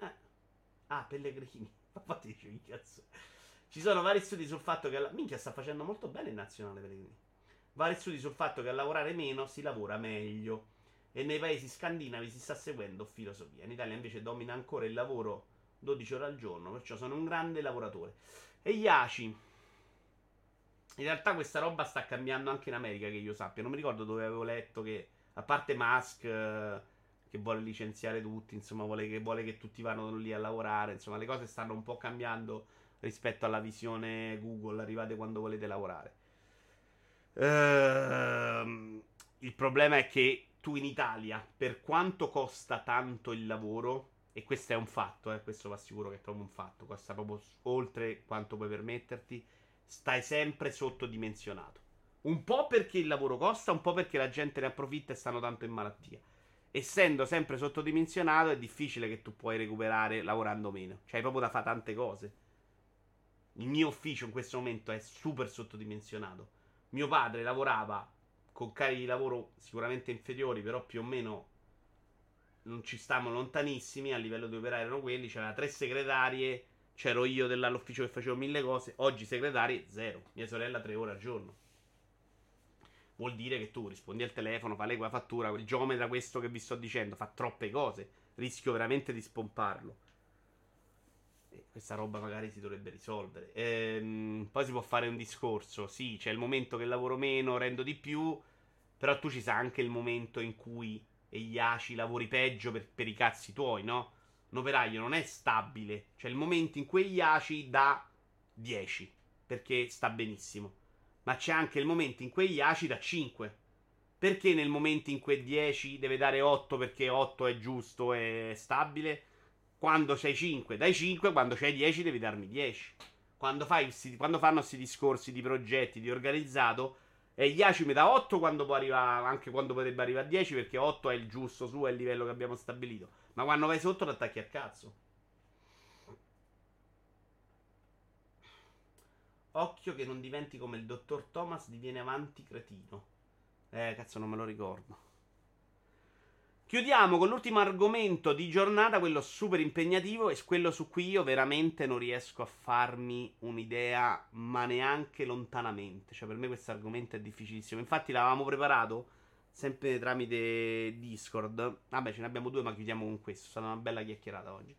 Eh. Ah, Pellegrini. Ma fateci cazzo. Ci sono vari studi sul fatto che... La... Minchia, sta facendo molto bene il nazionale Pellegrini. Vari studi sul fatto che a lavorare meno si lavora meglio. E nei paesi scandinavi si sta seguendo filosofia. In Italia invece domina ancora il lavoro 12 ore al giorno, perciò sono un grande lavoratore. E Yaci. In realtà questa roba sta cambiando anche in America, che io sappia. Non mi ricordo dove avevo letto che, a parte Musk, eh, che vuole licenziare tutti, insomma, vuole che, vuole che tutti vanno lì a lavorare, insomma, le cose stanno un po' cambiando rispetto alla visione Google, arrivate quando volete lavorare. Ehm, il problema è che tu in Italia, per quanto costa tanto il lavoro, e questo è un fatto, eh, questo va sicuro che è proprio un fatto, costa proprio oltre quanto puoi permetterti, stai sempre sottodimensionato. Un po' perché il lavoro costa, un po' perché la gente ne approfitta e stanno tanto in malattia. Essendo sempre sottodimensionato è difficile che tu puoi recuperare lavorando meno. Cioè, hai proprio da fare tante cose. Il mio ufficio in questo momento è super sottodimensionato. Mio padre lavorava con carichi di lavoro sicuramente inferiori, però più o meno non ci stavamo lontanissimi a livello di operai erano quelli, c'era tre segretarie, c'ero io dell'ufficio che facevo mille cose, oggi segretari zero, mia sorella tre ore al giorno. Vuol dire che tu rispondi al telefono, fai la fattura, il geometra questo che vi sto dicendo, fa troppe cose, rischio veramente di spomparlo. E questa roba magari si dovrebbe risolvere. Ehm, poi si può fare un discorso, sì, c'è il momento che lavoro meno, rendo di più, però tu ci sa anche il momento in cui e gli ACI lavori peggio per, per, i cazzi tuoi, no? Un operaio non è stabile. C'è il momento in cui gli ACI dà 10 perché sta benissimo. Ma c'è anche il momento in cui gli ACI dà 5. Perché nel momento in cui 10 deve dare 8 perché 8 è giusto e stabile? Quando c'hai 5 dai 5, quando c'hai 10 devi darmi 10. Quando, fai, quando fanno questi discorsi di progetti, di organizzato, e Yaci mi dà 8 quando può arrivare, anche quando potrebbe arrivare a 10, perché 8 è il giusto suo, è il livello che abbiamo stabilito. Ma quando vai sotto ti attacchi a cazzo. Occhio che non diventi come il dottor Thomas diviene avanti cretino. Eh, cazzo, non me lo ricordo. Chiudiamo con l'ultimo argomento di giornata, quello super impegnativo e quello su cui io veramente non riesco a farmi un'idea, ma neanche lontanamente. Cioè, per me questo argomento è difficilissimo. Infatti, l'avevamo preparato sempre tramite Discord. Vabbè, ce ne abbiamo due, ma chiudiamo con questo. Stata una bella chiacchierata oggi.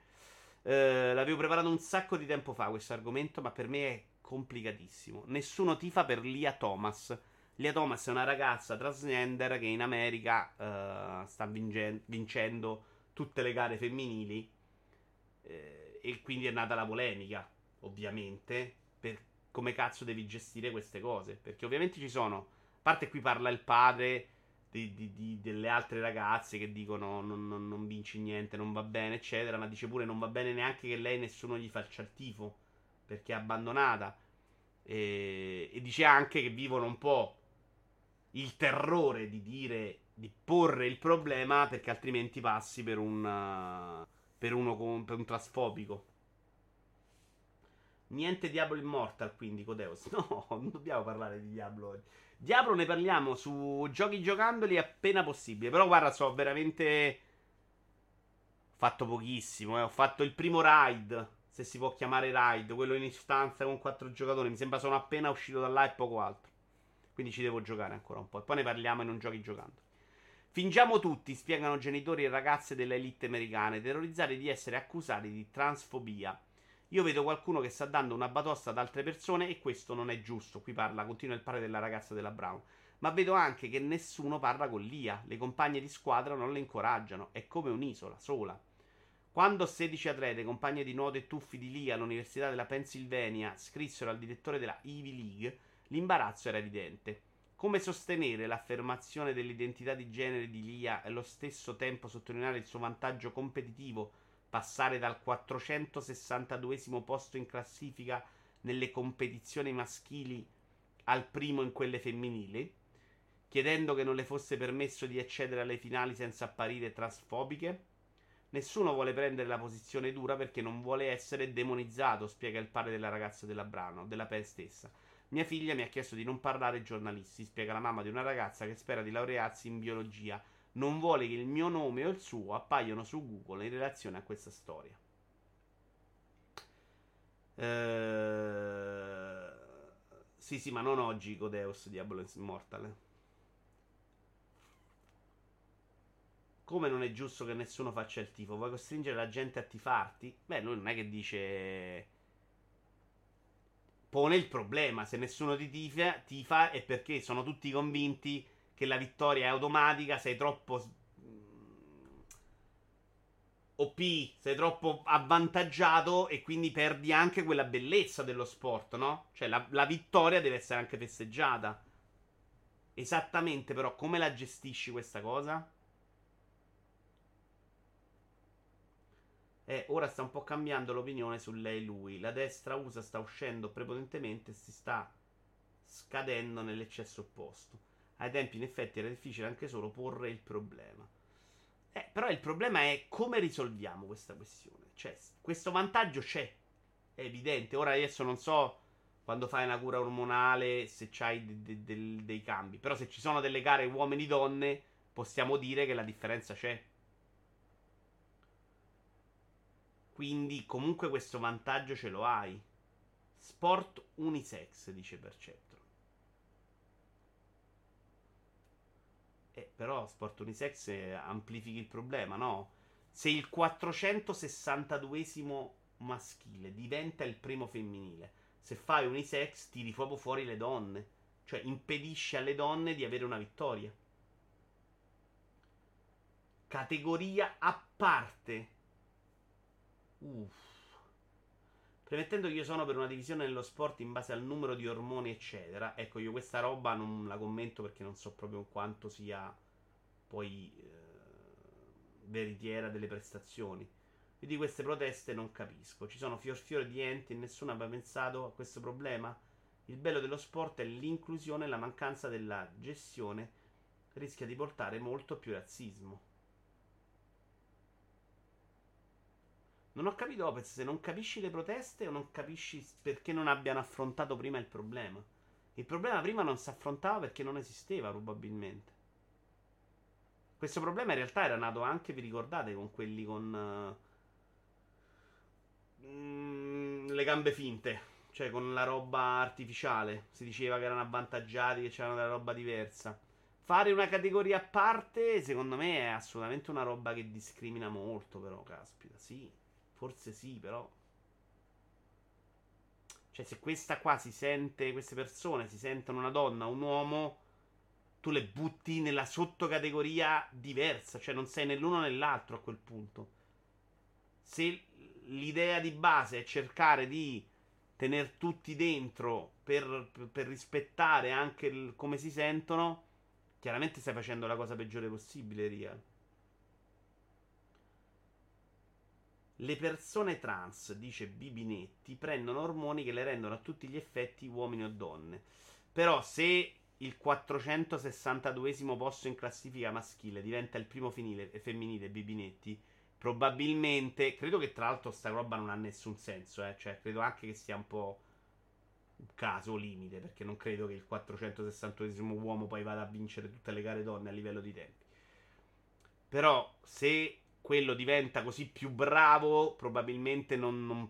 Eh, l'avevo preparato un sacco di tempo fa questo argomento, ma per me è complicatissimo. Nessuno tifa per Lia Thomas Lia Thomas è una ragazza transgender che in America uh, sta vinge- vincendo tutte le gare femminili eh, e quindi è nata la polemica, ovviamente, per come cazzo devi gestire queste cose. Perché ovviamente ci sono, a parte qui parla il padre di, di, di, delle altre ragazze che dicono non, non, non, vinci niente, non va bene, eccetera, ma dice pure non va bene neanche che lei nessuno gli faccia il tifo perché è abbandonata. E, e dice anche che vivono un po' il terrore di dire, di porre il problema perché altrimenti passi per un, uh, per uno con, per un trasfobico. Niente Diablo Immortal quindi Codeus. No, non dobbiamo parlare di Diablo oggi. Diablo ne parliamo su giochi giocandoli appena possibile. Però guarda, so veramente. Ho fatto pochissimo. Eh. Ho fatto il primo raid. Se si può chiamare raid. Quello in istanza con quattro giocatori. Mi sembra sono appena uscito da là e poco altro. Quindi ci devo giocare ancora un po'. E poi ne parliamo e non giochi giocando. Fingiamo tutti, spiegano genitori e ragazze delle elite americane, terrorizzati di essere accusati di transfobia. Io vedo qualcuno che sta dando una batosta ad altre persone e questo non è giusto. Qui parla, continua il padre della ragazza della Brown. Ma vedo anche che nessuno parla con Lia. Le compagne di squadra non le incoraggiano. È come un'isola, sola. Quando 16 atlete, compagne di nuoto e tuffi di Lia all'Università della Pennsylvania, scrissero al direttore della Ivy League L'imbarazzo era evidente. Come sostenere l'affermazione dell'identità di genere di Lia e allo stesso tempo sottolineare il suo vantaggio competitivo, passare dal 462 posto in classifica nelle competizioni maschili al primo in quelle femminili, chiedendo che non le fosse permesso di accedere alle finali senza apparire transfobiche? Nessuno vuole prendere la posizione dura perché non vuole essere demonizzato, spiega il padre della ragazza della Brano, della PEN stessa. Mia figlia mi ha chiesto di non parlare ai giornalisti, spiega la mamma di una ragazza che spera di laurearsi in biologia. Non vuole che il mio nome o il suo appaiano su Google in relazione a questa storia. Ehm... Sì, sì, ma non oggi Codeus Diablo Immortal. Come non è giusto che nessuno faccia il tifo? Vuoi costringere la gente a tifarti? Beh, lui non è che dice. Pone il problema. Se nessuno ti tifa, tifa è perché sono tutti convinti che la vittoria è automatica. Sei troppo. OP, sei troppo avvantaggiato e quindi perdi anche quella bellezza dello sport, no? Cioè la, la vittoria deve essere anche festeggiata. Esattamente, però, come la gestisci questa cosa? E ora sta un po' cambiando l'opinione su lei lui. La destra USA sta uscendo prepotentemente e si sta scadendo nell'eccesso opposto. Ai tempi, in effetti, era difficile anche solo porre il problema. Eh, però il problema è come risolviamo questa questione. Cioè, questo vantaggio c'è. È evidente. Ora adesso non so quando fai una cura ormonale se c'hai de- de- de- dei cambi. Però se ci sono delle gare uomini-donne, possiamo dire che la differenza c'è. Quindi comunque questo vantaggio ce lo hai. Sport unisex, dice Perceptron. Eh, però sport unisex amplifichi il problema, no? Se il 462 maschile diventa il primo femminile, se fai unisex tiri proprio fuori le donne. Cioè impedisci alle donne di avere una vittoria. Categoria a parte Uff. Premettendo che io sono per una divisione nello sport in base al numero di ormoni, eccetera. Ecco, io questa roba non la commento perché non so proprio quanto sia poi eh, veritiera delle prestazioni. Io di queste proteste non capisco. Ci sono fior fior di enti e nessuno abbia pensato a questo problema. Il bello dello sport è l'inclusione e la mancanza della gestione rischia di portare molto più razzismo. Non ho capito, Opez, se non capisci le proteste o non capisci perché non abbiano affrontato prima il problema. Il problema prima non si affrontava perché non esisteva, probabilmente. Questo problema in realtà era nato anche, vi ricordate, con quelli con uh, le gambe finte, cioè con la roba artificiale. Si diceva che erano avvantaggiati, che c'era della roba diversa. Fare una categoria a parte, secondo me, è assolutamente una roba che discrimina molto, però, caspita, sì. Forse sì, però. Cioè, se questa qua si sente, queste persone si sentono una donna, un uomo, tu le butti nella sottocategoria diversa. Cioè, non sei né l'uno né l'altro a quel punto. Se l'idea di base è cercare di tenere tutti dentro per, per rispettare anche il, come si sentono, chiaramente stai facendo la cosa peggiore possibile, Real. Le persone trans, dice Bibinetti, prendono ormoni che le rendono a tutti gli effetti uomini o donne. Però se il 462 posto in classifica maschile diventa il primo finile, femminile Bibinetti, probabilmente, credo che tra l'altro sta roba non ha nessun senso, eh? cioè credo anche che sia un po' un caso limite, perché non credo che il 462 uomo poi vada a vincere tutte le gare donne a livello di tempi. Però se quello diventa così più bravo, probabilmente non, non,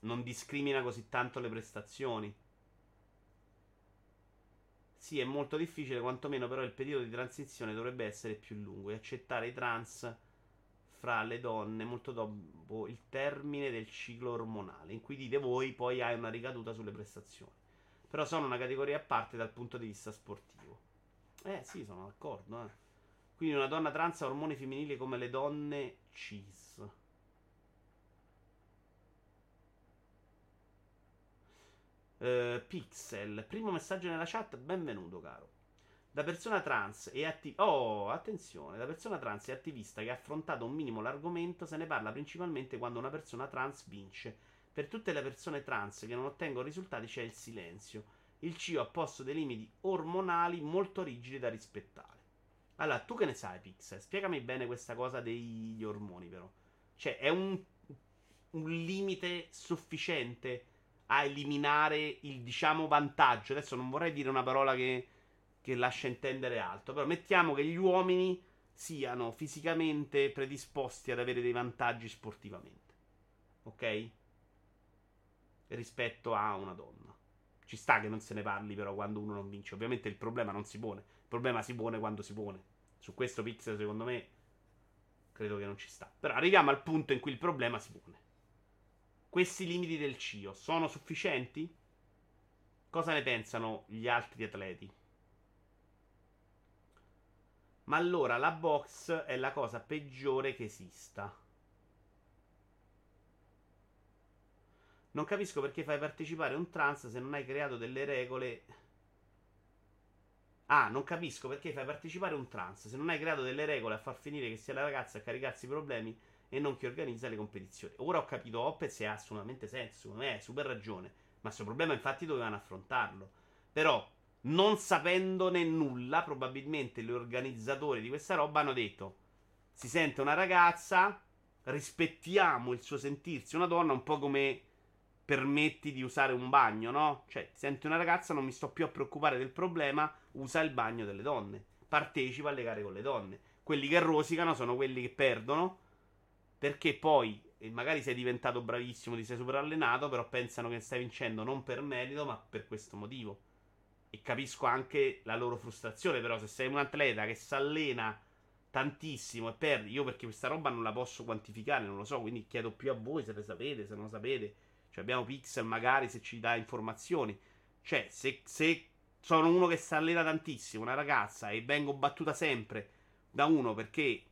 non discrimina così tanto le prestazioni. Sì, è molto difficile, quantomeno però il periodo di transizione dovrebbe essere più lungo e accettare i trans fra le donne molto dopo il termine del ciclo ormonale, in cui dite voi poi hai una ricaduta sulle prestazioni. Però sono una categoria a parte dal punto di vista sportivo. Eh sì, sono d'accordo, eh. Quindi una donna trans ha ormoni femminili come le donne cis. Uh, Pixel, primo messaggio nella chat, benvenuto caro. Da persona trans e attivista. Oh, attenzione, da persona trans e attivista che ha affrontato un minimo l'argomento, se ne parla principalmente quando una persona trans vince. Per tutte le persone trans che non ottengono risultati c'è il silenzio. Il CIO ha posto dei limiti ormonali molto rigidi da rispettare. Allora, tu che ne sai, Pixel? Spiegami bene questa cosa degli ormoni, però. Cioè, è un, un limite sufficiente a eliminare il, diciamo, vantaggio. Adesso non vorrei dire una parola che che lascia intendere altro. Però mettiamo che gli uomini siano fisicamente predisposti ad avere dei vantaggi sportivamente. Ok? Rispetto a una donna. Ci sta che non se ne parli però quando uno non vince. Ovviamente il problema non si pone. Il problema si pone quando si pone. Su questo Pixel secondo me credo che non ci sta. Però arriviamo al punto in cui il problema si pone. Questi limiti del CIO sono sufficienti? Cosa ne pensano gli altri atleti? Ma allora la box è la cosa peggiore che esista. Non capisco perché fai partecipare un trans se non hai creato delle regole. Ah, non capisco perché fai partecipare un trans se non hai creato delle regole a far finire che sia la ragazza a caricarsi i problemi e non chi organizza le competizioni. Ora ho capito Opez e ha assolutamente senso, secondo me hai super ragione. Ma suo problema infatti dovevano affrontarlo. Però non sapendone nulla, probabilmente gli organizzatori di questa roba hanno detto: si sente una ragazza, rispettiamo il suo sentirsi una donna, un po' come permetti di usare un bagno, no? Cioè, senti una ragazza, non mi sto più a preoccupare del problema, usa il bagno delle donne, partecipa alle gare con le donne. Quelli che rosicano sono quelli che perdono, perché poi magari sei diventato bravissimo, ti sei super allenato, però pensano che stai vincendo non per merito, ma per questo motivo. E capisco anche la loro frustrazione, però se sei un atleta che si allena tantissimo e perdi, io perché questa roba non la posso quantificare, non lo so, quindi chiedo più a voi se le sapete, se non lo sapete. Cioè abbiamo Pixel magari se ci dà informazioni. Cioè, se, se sono uno che si allena tantissimo, una ragazza, e vengo battuta sempre da uno perché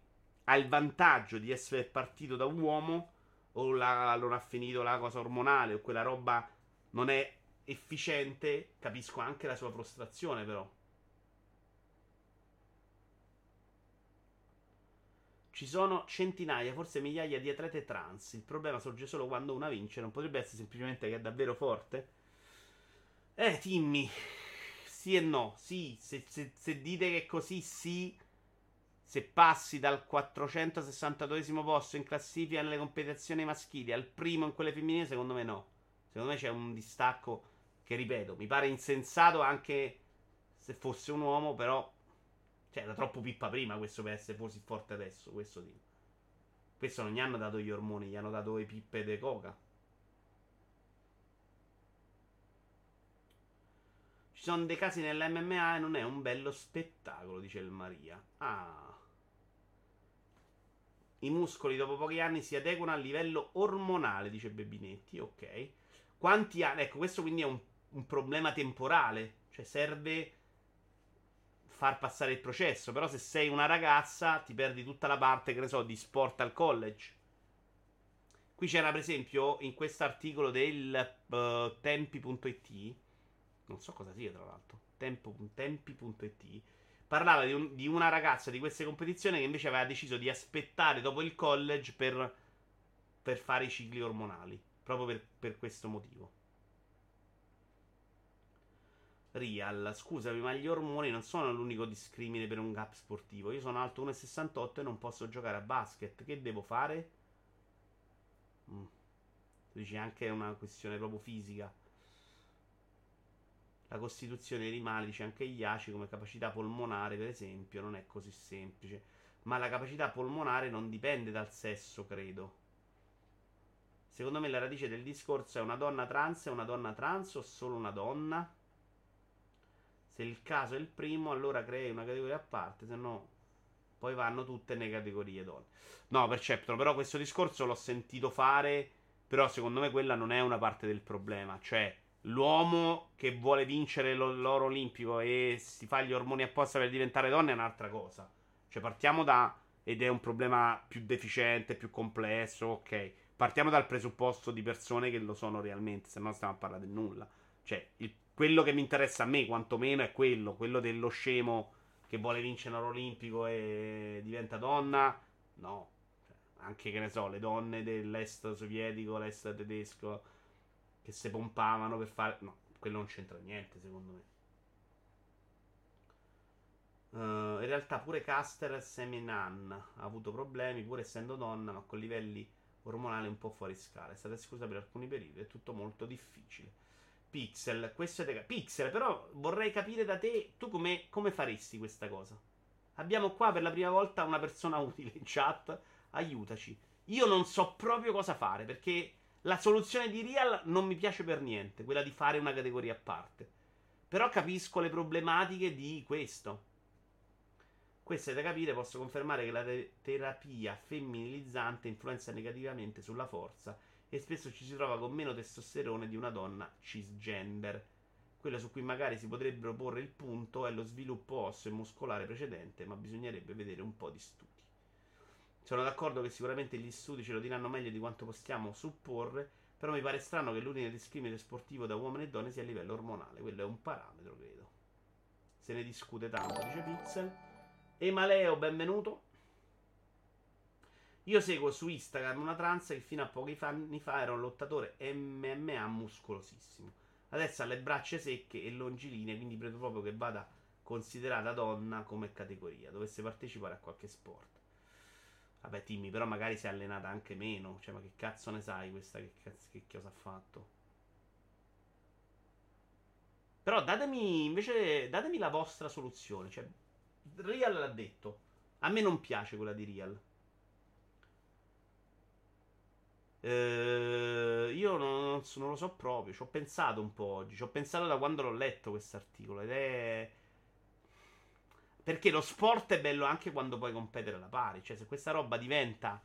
ha il vantaggio di essere partito da un uomo, o la, non ha finito la cosa ormonale, o quella roba non è efficiente, capisco anche la sua frustrazione, però. Ci sono centinaia, forse migliaia di atlete trans. Il problema sorge solo quando una vince. Non potrebbe essere semplicemente che è davvero forte? Eh, Timmy. Sì e no. Sì, se, se, se dite che così sì. Se passi dal 462 posto in classifica nelle competizioni maschili al primo in quelle femminili, secondo me no. Secondo me c'è un distacco che ripeto, mi pare insensato anche se fosse un uomo, però. Cioè, era troppo pippa prima questo per essere così forte adesso. Questo dico. Questo non gli hanno dato gli ormoni, gli hanno dato le pippe de coca. Ci sono dei casi nell'MMA e non è un bello spettacolo, dice il Maria. Ah. I muscoli dopo pochi anni si adeguano a livello ormonale, dice Bebinetti. Ok. Quanti anni? Ecco, questo quindi è un un problema temporale. Cioè serve far passare il processo. Però se sei una ragazza ti perdi tutta la parte, che ne so, di sport al college. Qui c'era per esempio in questo articolo del uh, tempi.it. Non so cosa sia tra l'altro. Tempo, tempi.it. Parlava di, un, di, una ragazza di queste competizioni che invece aveva deciso di aspettare dopo il college per, per fare i cicli ormonali. Proprio per, per questo motivo. Real, scusami, ma gli ormoni non sono l'unico discrimine per un gap sportivo. Io sono alto 1,68 e non posso giocare a basket. Che devo fare? Mm. Dici anche una questione proprio fisica. La costituzione dei animali, dice anche gli aci come capacità polmonare, per esempio, non è così semplice. Ma la capacità polmonare non dipende dal sesso, credo. Secondo me la radice del discorso è una donna trans, è una donna trans o solo una donna? Se il caso è il primo, allora crei una categoria a parte, se no poi vanno tutte nelle categorie donne. No, Perceptron, però questo discorso l'ho sentito fare, però secondo me quella non è una parte del problema, cioè l'uomo che vuole vincere l'oro olimpico e si fa gli ormoni apposta per diventare donna è un'altra cosa. Cioè partiamo da ed è un problema più deficiente, più complesso, ok. Partiamo dal presupposto di persone che lo sono realmente, se no stiamo a parlare di nulla. Cioè, il, quello che mi interessa a me, quantomeno, è quello, quello dello scemo che vuole vincere un oro olimpico e diventa donna. No. Cioè, anche, che ne so, le donne dell'est sovietico, l'est tedesco, che si pompavano per fare... No, quello non c'entra niente, secondo me. Uh, in realtà pure Caster Seminan ha avuto problemi, pur essendo donna, ma con livelli ormonali un po' fuori scala. È stata esclusa per alcuni periodi, è tutto molto difficile. Pixel, questo è de- Pixel, però vorrei capire da te, tu come, come faresti questa cosa? Abbiamo qua per la prima volta una persona utile in chat, aiutaci. Io non so proprio cosa fare, perché la soluzione di Real non mi piace per niente, quella di fare una categoria a parte. Però capisco le problematiche di questo. Questo è da capire, posso confermare che la te- terapia femminilizzante influenza negativamente sulla forza e spesso ci si trova con meno testosterone di una donna cisgender. Quello su cui magari si potrebbero porre il punto è lo sviluppo osseo e muscolare precedente, ma bisognerebbe vedere un po' di studi. Sono d'accordo che sicuramente gli studi ce lo diranno meglio di quanto possiamo supporre, però mi pare strano che l'unico discrimine sportivo da uomini e donne sia a livello ormonale. Quello è un parametro, credo. Se ne discute tanto, dice Pixel. Emaleo, benvenuto. Io seguo su Instagram una trans che fino a pochi anni fa era un lottatore MMA muscolosissimo. Adesso ha le braccia secche e longilinee, quindi credo proprio che vada considerata donna come categoria, dovesse partecipare a qualche sport. Vabbè, Timmy, però magari si è allenata anche meno. Cioè, ma che cazzo ne sai questa che, cazzo, che cosa ha fatto? Però datemi, invece, datemi la vostra soluzione. Cioè, Real l'ha detto. A me non piace quella di Real. Eh, io non, non, non, lo so proprio. Ci ho pensato un po' oggi. Ci ho pensato da quando l'ho letto questo articolo. Ed è. Perché lo sport è bello anche quando puoi competere alla pari. Cioè, se questa roba diventa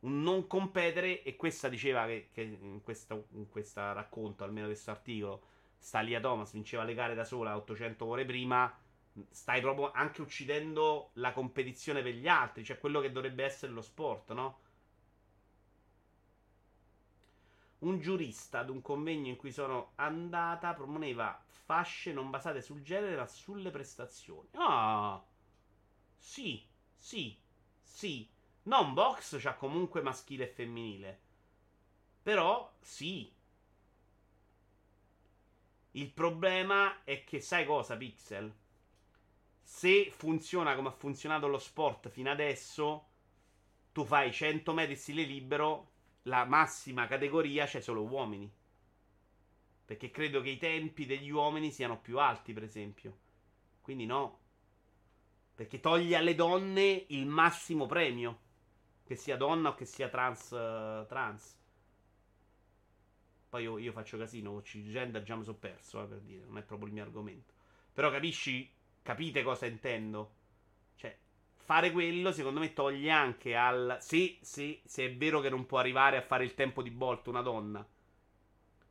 un non competere, e questa diceva che, che in, questo, in questo racconto, almeno questo articolo, Stalia Thomas vinceva le gare da sola 800 ore prima stai proprio anche uccidendo la competizione per gli altri, cioè quello che dovrebbe essere lo sport, no? Un giurista ad un convegno in cui sono andata proponeva fasce non basate sul genere ma sulle prestazioni. Ah, sì, sì, sì. Non box c'ha comunque maschile e femminile. Però sì. Il problema è che sai cosa, Pixel? se funziona come ha funzionato lo sport fino adesso, tu fai 100 metri stile libero, la massima categoria c'è solo uomini. Perché credo che i tempi degli uomini siano più alti, per esempio. Quindi no. Perché toglie alle donne il massimo premio. Che sia donna o che sia trans. Uh, trans. Poi io, io, faccio casino, gender già mi sono perso, eh, per dire. Non è proprio il mio argomento. Però capisci Capite cosa intendo? Fare quello secondo me toglie anche al... Sì, sì, se è vero che non può arrivare a fare il tempo di Bolt una donna.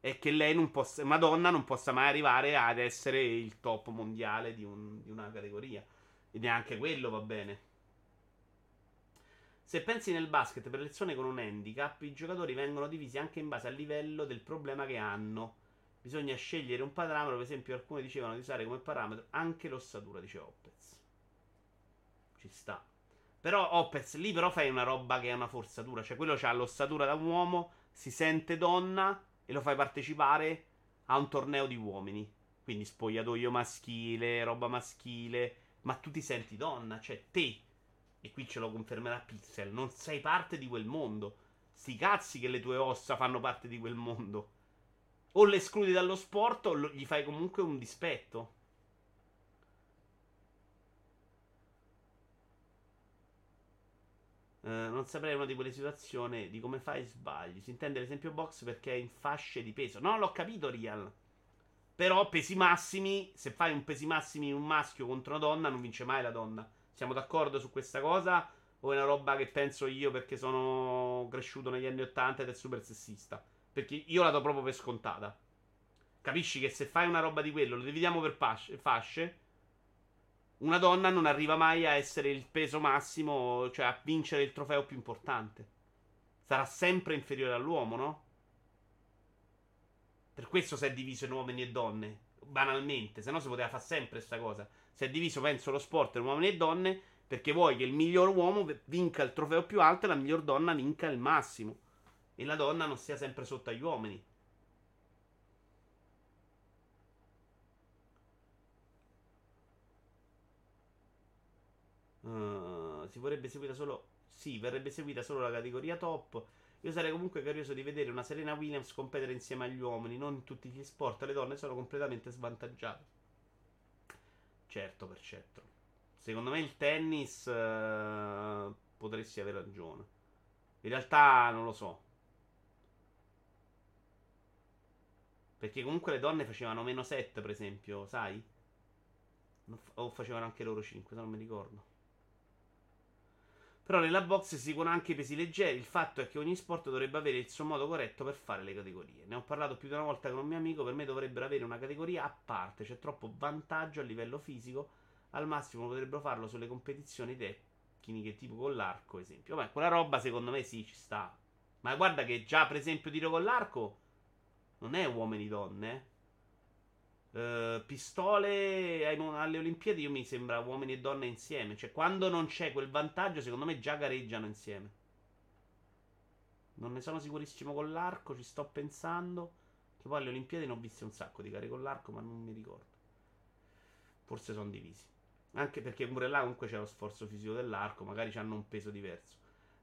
E che lei non possa... Una donna non possa mai arrivare ad essere il top mondiale di, un, di una categoria. E neanche quello va bene. Se pensi nel basket per lezione con un handicap, i giocatori vengono divisi anche in base al livello del problema che hanno. Bisogna scegliere un parametro, per esempio alcuni dicevano di usare come parametro anche l'ossatura, dice Opez. Ci sta. Però Opez lì però fai una roba che è una forzatura, cioè quello ha l'ossatura da uomo, si sente donna e lo fai partecipare a un torneo di uomini. Quindi spogliatoio maschile, roba maschile, ma tu ti senti donna, cioè te, e qui ce lo confermerà Pixel, non sei parte di quel mondo. Sti cazzi che le tue ossa fanno parte di quel mondo o le escludi dallo sport o gli fai comunque un dispetto. Uh, non saprei una di quelle situazioni di come fai sbagli. Si intende l'esempio box perché è in fasce di peso. No, l'ho capito, Real. Però pesi massimi, se fai un pesi massimi un maschio contro una donna, non vince mai la donna. Siamo d'accordo su questa cosa? O è una roba che penso io perché sono cresciuto negli anni 80 ed è super sessista? Perché io la do proprio per scontata. Capisci che se fai una roba di quello, lo dividiamo per fasce. Una donna non arriva mai a essere il peso massimo, cioè a vincere il trofeo più importante. Sarà sempre inferiore all'uomo, no? Per questo si è diviso in uomini e donne. Banalmente, se no si poteva fare sempre questa cosa. Si è diviso, penso, lo sport in uomini e donne perché vuoi che il miglior uomo vinca il trofeo più alto e la miglior donna vinca il massimo. E la donna non sia sempre sotto agli uomini. Uh, si vorrebbe seguita solo. Sì, verrebbe seguita solo la categoria top. Io sarei comunque curioso di vedere una Serena Williams competere insieme agli uomini. Non in tutti gli sport le donne sono completamente svantaggiate. Certo, per certo. Secondo me il tennis uh, potresti avere ragione. In realtà non lo so. Perché comunque le donne facevano meno 7, per esempio, sai? O facevano anche loro 5, se non mi ricordo. Però nella box si dicono anche i pesi leggeri. Il fatto è che ogni sport dovrebbe avere il suo modo corretto per fare le categorie. Ne ho parlato più di una volta con un mio amico. Per me dovrebbero avere una categoria a parte. C'è troppo vantaggio a livello fisico. Al massimo potrebbero farlo sulle competizioni tecniche, tipo con l'arco, esempio. Beh, quella roba secondo me sì, ci sta. Ma guarda che già, per esempio, tiro con l'arco non è uomini-donne, eh. Uh, pistole alle Olimpiadi io mi sembra uomini e donne insieme. Cioè, quando non c'è quel vantaggio, secondo me già gareggiano insieme. Non ne sono sicurissimo con l'arco, ci sto pensando. Che poi alle Olimpiadi ne ho viste un sacco di gare con l'arco, ma non mi ricordo. Forse sono divisi. Anche perché pure là comunque c'è lo sforzo fisico dell'arco, magari hanno un peso diverso.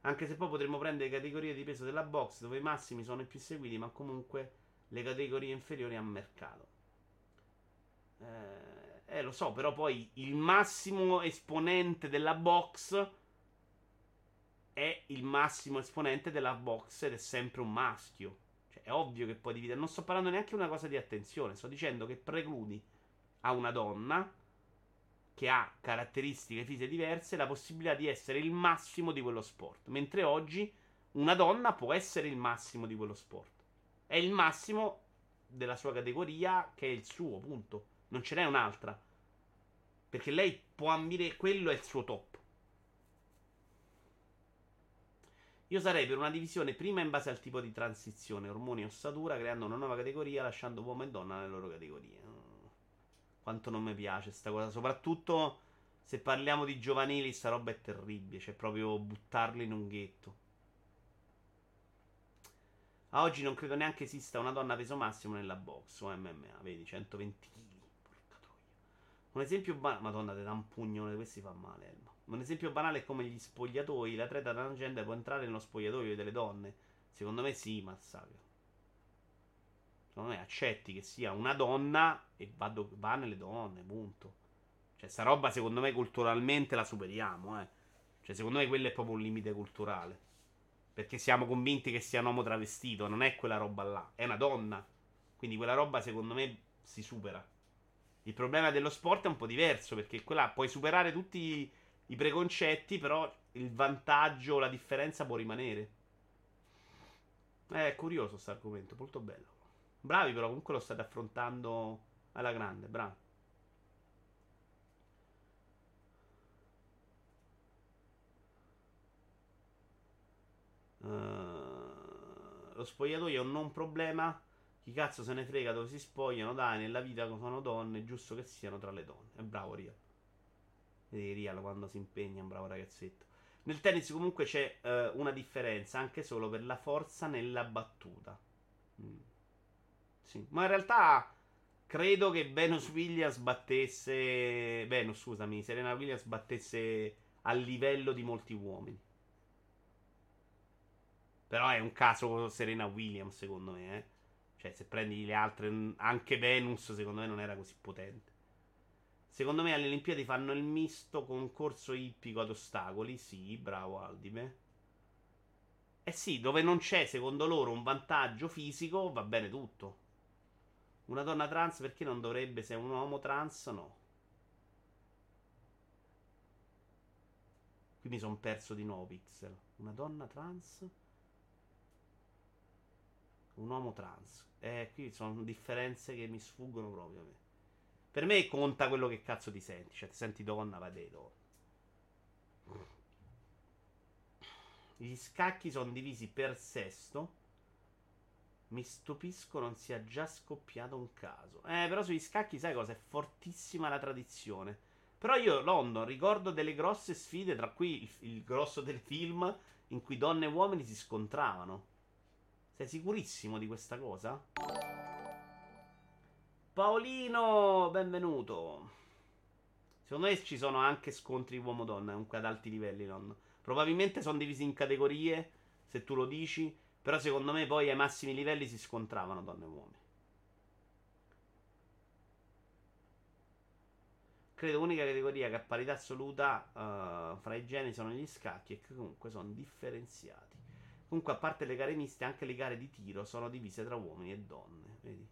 Anche se poi potremmo prendere categorie di peso della box, dove i massimi sono i più seguiti, ma comunque le categorie inferiori a mercato. Eh, eh, lo so, però poi il massimo esponente della box è il massimo esponente della box ed è sempre un maschio. Cioè, è ovvio che puoi dividere. Non sto parlando neanche di una cosa di attenzione, sto dicendo che precludi a una donna che ha caratteristiche fisiche diverse la possibilità di essere il massimo di quello sport. Mentre oggi una donna può essere il massimo di quello sport. È il massimo della sua categoria che è il suo, punto. Non ce n'è un'altra. Perché lei può ambire quello è il suo top. Io sarei per una divisione prima in base al tipo di transizione, ormoni e ossatura, creando una nuova categoria, lasciando uomo e donna nelle loro categorie. Quanto non mi piace sta cosa, soprattutto se parliamo di giovanili, sta roba è terribile, cioè proprio buttarli in un ghetto. A oggi non credo neanche esista una donna peso massimo nella box o MMA, vedi, 120 kg. Un esempio banale. Madonna, te da un pugnone, questi fa male, Elma. Un esempio banale è come gli spogliatoi. L'atleta transgender può entrare nello spogliatoio delle donne. Secondo me sì, massacro. Secondo me accetti che sia una donna e va, va nelle donne, punto. Cioè, sta roba secondo me culturalmente la superiamo, eh. Cioè, secondo me quello è proprio un limite culturale. Perché siamo convinti che sia un uomo travestito, non è quella roba là, è una donna. Quindi quella roba secondo me si supera. Il problema dello sport è un po' diverso perché quella puoi superare tutti i preconcetti, però il vantaggio, la differenza può rimanere. È curioso questo argomento, molto bello. Bravi però, comunque lo state affrontando alla grande, bravi. Uh, lo spogliatoio è un non problema chi cazzo se ne frega dove si spogliano? Dai, nella vita sono donne, è giusto che siano tra le donne. È bravo Rial. Vedi Rial quando si impegna, è un bravo ragazzetto. Nel tennis comunque c'è uh, una differenza, anche solo per la forza nella battuta. Mm. Sì. Ma in realtà credo che Venus Williams battesse... Venus, scusami, Serena Williams battesse a livello di molti uomini. Però è un caso Serena Williams, secondo me, eh. Cioè, se prendi le altre, anche Venus, secondo me non era così potente. Secondo me alle Olimpiadi fanno il misto concorso ippico ad ostacoli. Sì, bravo Aldime. Eh sì, dove non c'è, secondo loro, un vantaggio fisico, va bene tutto. Una donna trans perché non dovrebbe, se è un uomo trans, no. Qui mi sono perso di nuovo pixel. Una donna trans? Un uomo trans. Eh, qui sono differenze che mi sfuggono proprio a me. Per me conta quello che cazzo ti senti. Cioè, ti senti donna, va donna. Gli scacchi sono divisi per sesto. Mi stupisco non sia già scoppiato un caso. Eh, però sugli scacchi sai cosa? È fortissima la tradizione. Però io, London, ricordo delle grosse sfide, tra cui il, il grosso del film, in cui donne e uomini si scontravano. Sei sicurissimo di questa cosa? Paolino, benvenuto. Secondo me ci sono anche scontri uomo-donna, comunque ad alti livelli. Non. Probabilmente sono divisi in categorie, se tu lo dici. Però secondo me poi ai massimi livelli si scontravano donne e uomini. Credo l'unica categoria che a parità assoluta uh, fra i geni sono gli scacchi e che comunque sono differenziati. Comunque, a parte le gare miste, anche le gare di tiro sono divise tra uomini e donne. Vedi?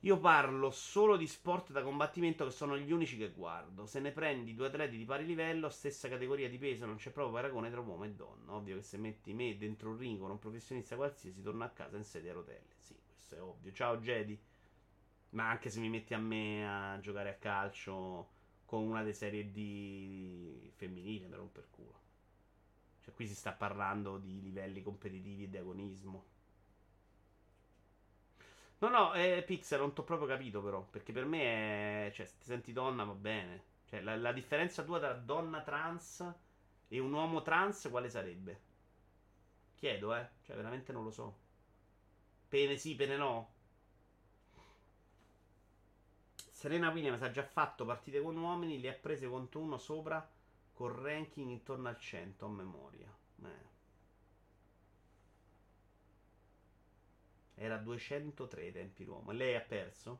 Io parlo solo di sport da combattimento che sono gli unici che guardo. Se ne prendi due atleti di pari livello, stessa categoria di peso, non c'è proprio paragone tra uomo e donna. Ovvio che se metti me dentro un ring con un professionista qualsiasi, torno a casa in sedia a rotelle. Sì, questo è ovvio. Ciao Jedi. Ma anche se mi metti a me a giocare a calcio con una delle serie D femminile, me rompo il culo. Cioè, qui si sta parlando di livelli competitivi e di agonismo. No, no, eh, Pixel non t'ho proprio capito però, perché per me è... Cioè, se ti senti donna va bene. Cioè, la, la differenza tua tra donna trans e un uomo trans quale sarebbe? Chiedo, eh. Cioè, veramente non lo so. Pene sì, pene no. Serena Williams ha già fatto partite con uomini, le ha prese contro uno sopra col ranking intorno al 100 a memoria. Eh. Era 203 ai tempi l'uomo. Lei ha perso.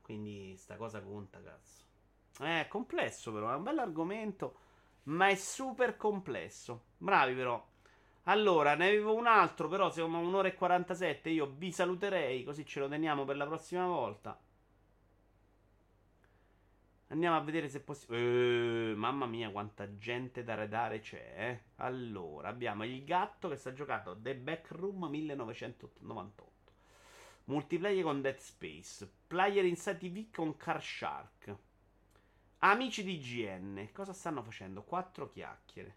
Quindi sta cosa conta, cazzo. Eh, è complesso però, è un bell'argomento, ma è super complesso. Bravi però. Allora, ne avevo un altro, però siamo a un'ora e 47, io vi saluterei, così ce lo teniamo per la prossima volta. Andiamo a vedere se possiamo. Uh, mamma mia, quanta gente da redare c'è. Eh? Allora, abbiamo il gatto che sta giocando The Backroom 1998. Multiplayer con Dead Space. Player Inside TV con Car Shark. Amici di GN. Cosa stanno facendo? Quattro chiacchiere.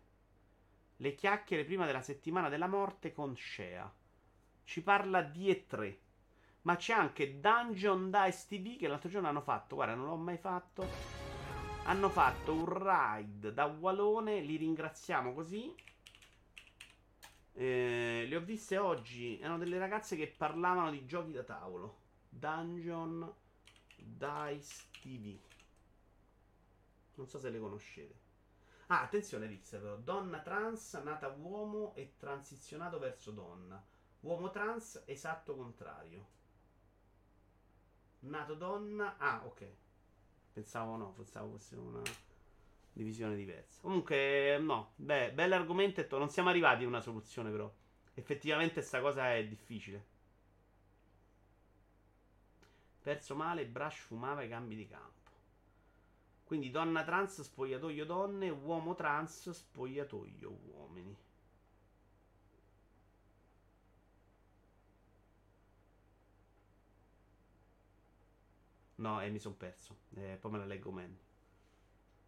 Le chiacchiere prima della settimana della morte con Shea. Ci parla di E3. Ma c'è anche Dungeon Dice TV che l'altro giorno hanno fatto. Guarda, non l'ho mai fatto. Hanno fatto un ride da Walone. Li ringraziamo così. Eh, le ho viste oggi. Erano delle ragazze che parlavano di giochi da tavolo. Dungeon Dice TV. Non so se le conoscete. Ah, attenzione, Rix, però. Donna trans, nata uomo e transizionato verso donna. Uomo trans, esatto contrario. Nato donna. Ah, ok. Pensavo no, pensavo fosse una divisione diversa. Comunque, no. Beh, bell'argomento. Non siamo arrivati a una soluzione, però. Effettivamente, sta cosa è difficile. Perso male, Brush fumava i cambi di campo. Quindi donna trans, spogliatoio donne, uomo trans, spogliatoio uomini. No, e eh, mi sono perso. Eh, poi me la leggo meglio.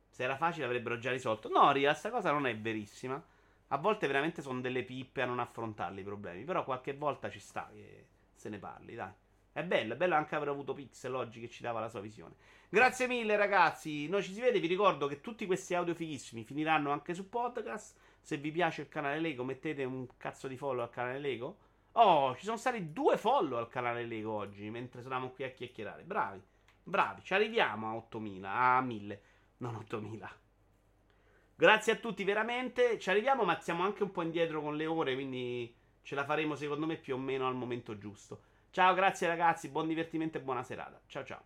Se era facile avrebbero già risolto. No, Ria, questa cosa non è verissima. A volte veramente sono delle pippe a non affrontarli i problemi. Però qualche volta ci sta che se ne parli, dai. È bello, è bello anche aver avuto Pixel oggi che ci dava la sua visione. Grazie mille, ragazzi. Noi ci si vede. Vi ricordo che tutti questi audio fighissimi finiranno anche su podcast. Se vi piace il canale Lego, mettete un cazzo di follow al canale Lego. Oh, ci sono stati due follow al canale Lego oggi mentre stavamo qui a chiacchierare. Bravi. Bravi, ci arriviamo a 8000, a 1000, non 8000. Grazie a tutti veramente, ci arriviamo ma siamo anche un po' indietro con le ore, quindi ce la faremo secondo me più o meno al momento giusto. Ciao, grazie ragazzi, buon divertimento e buona serata. Ciao ciao.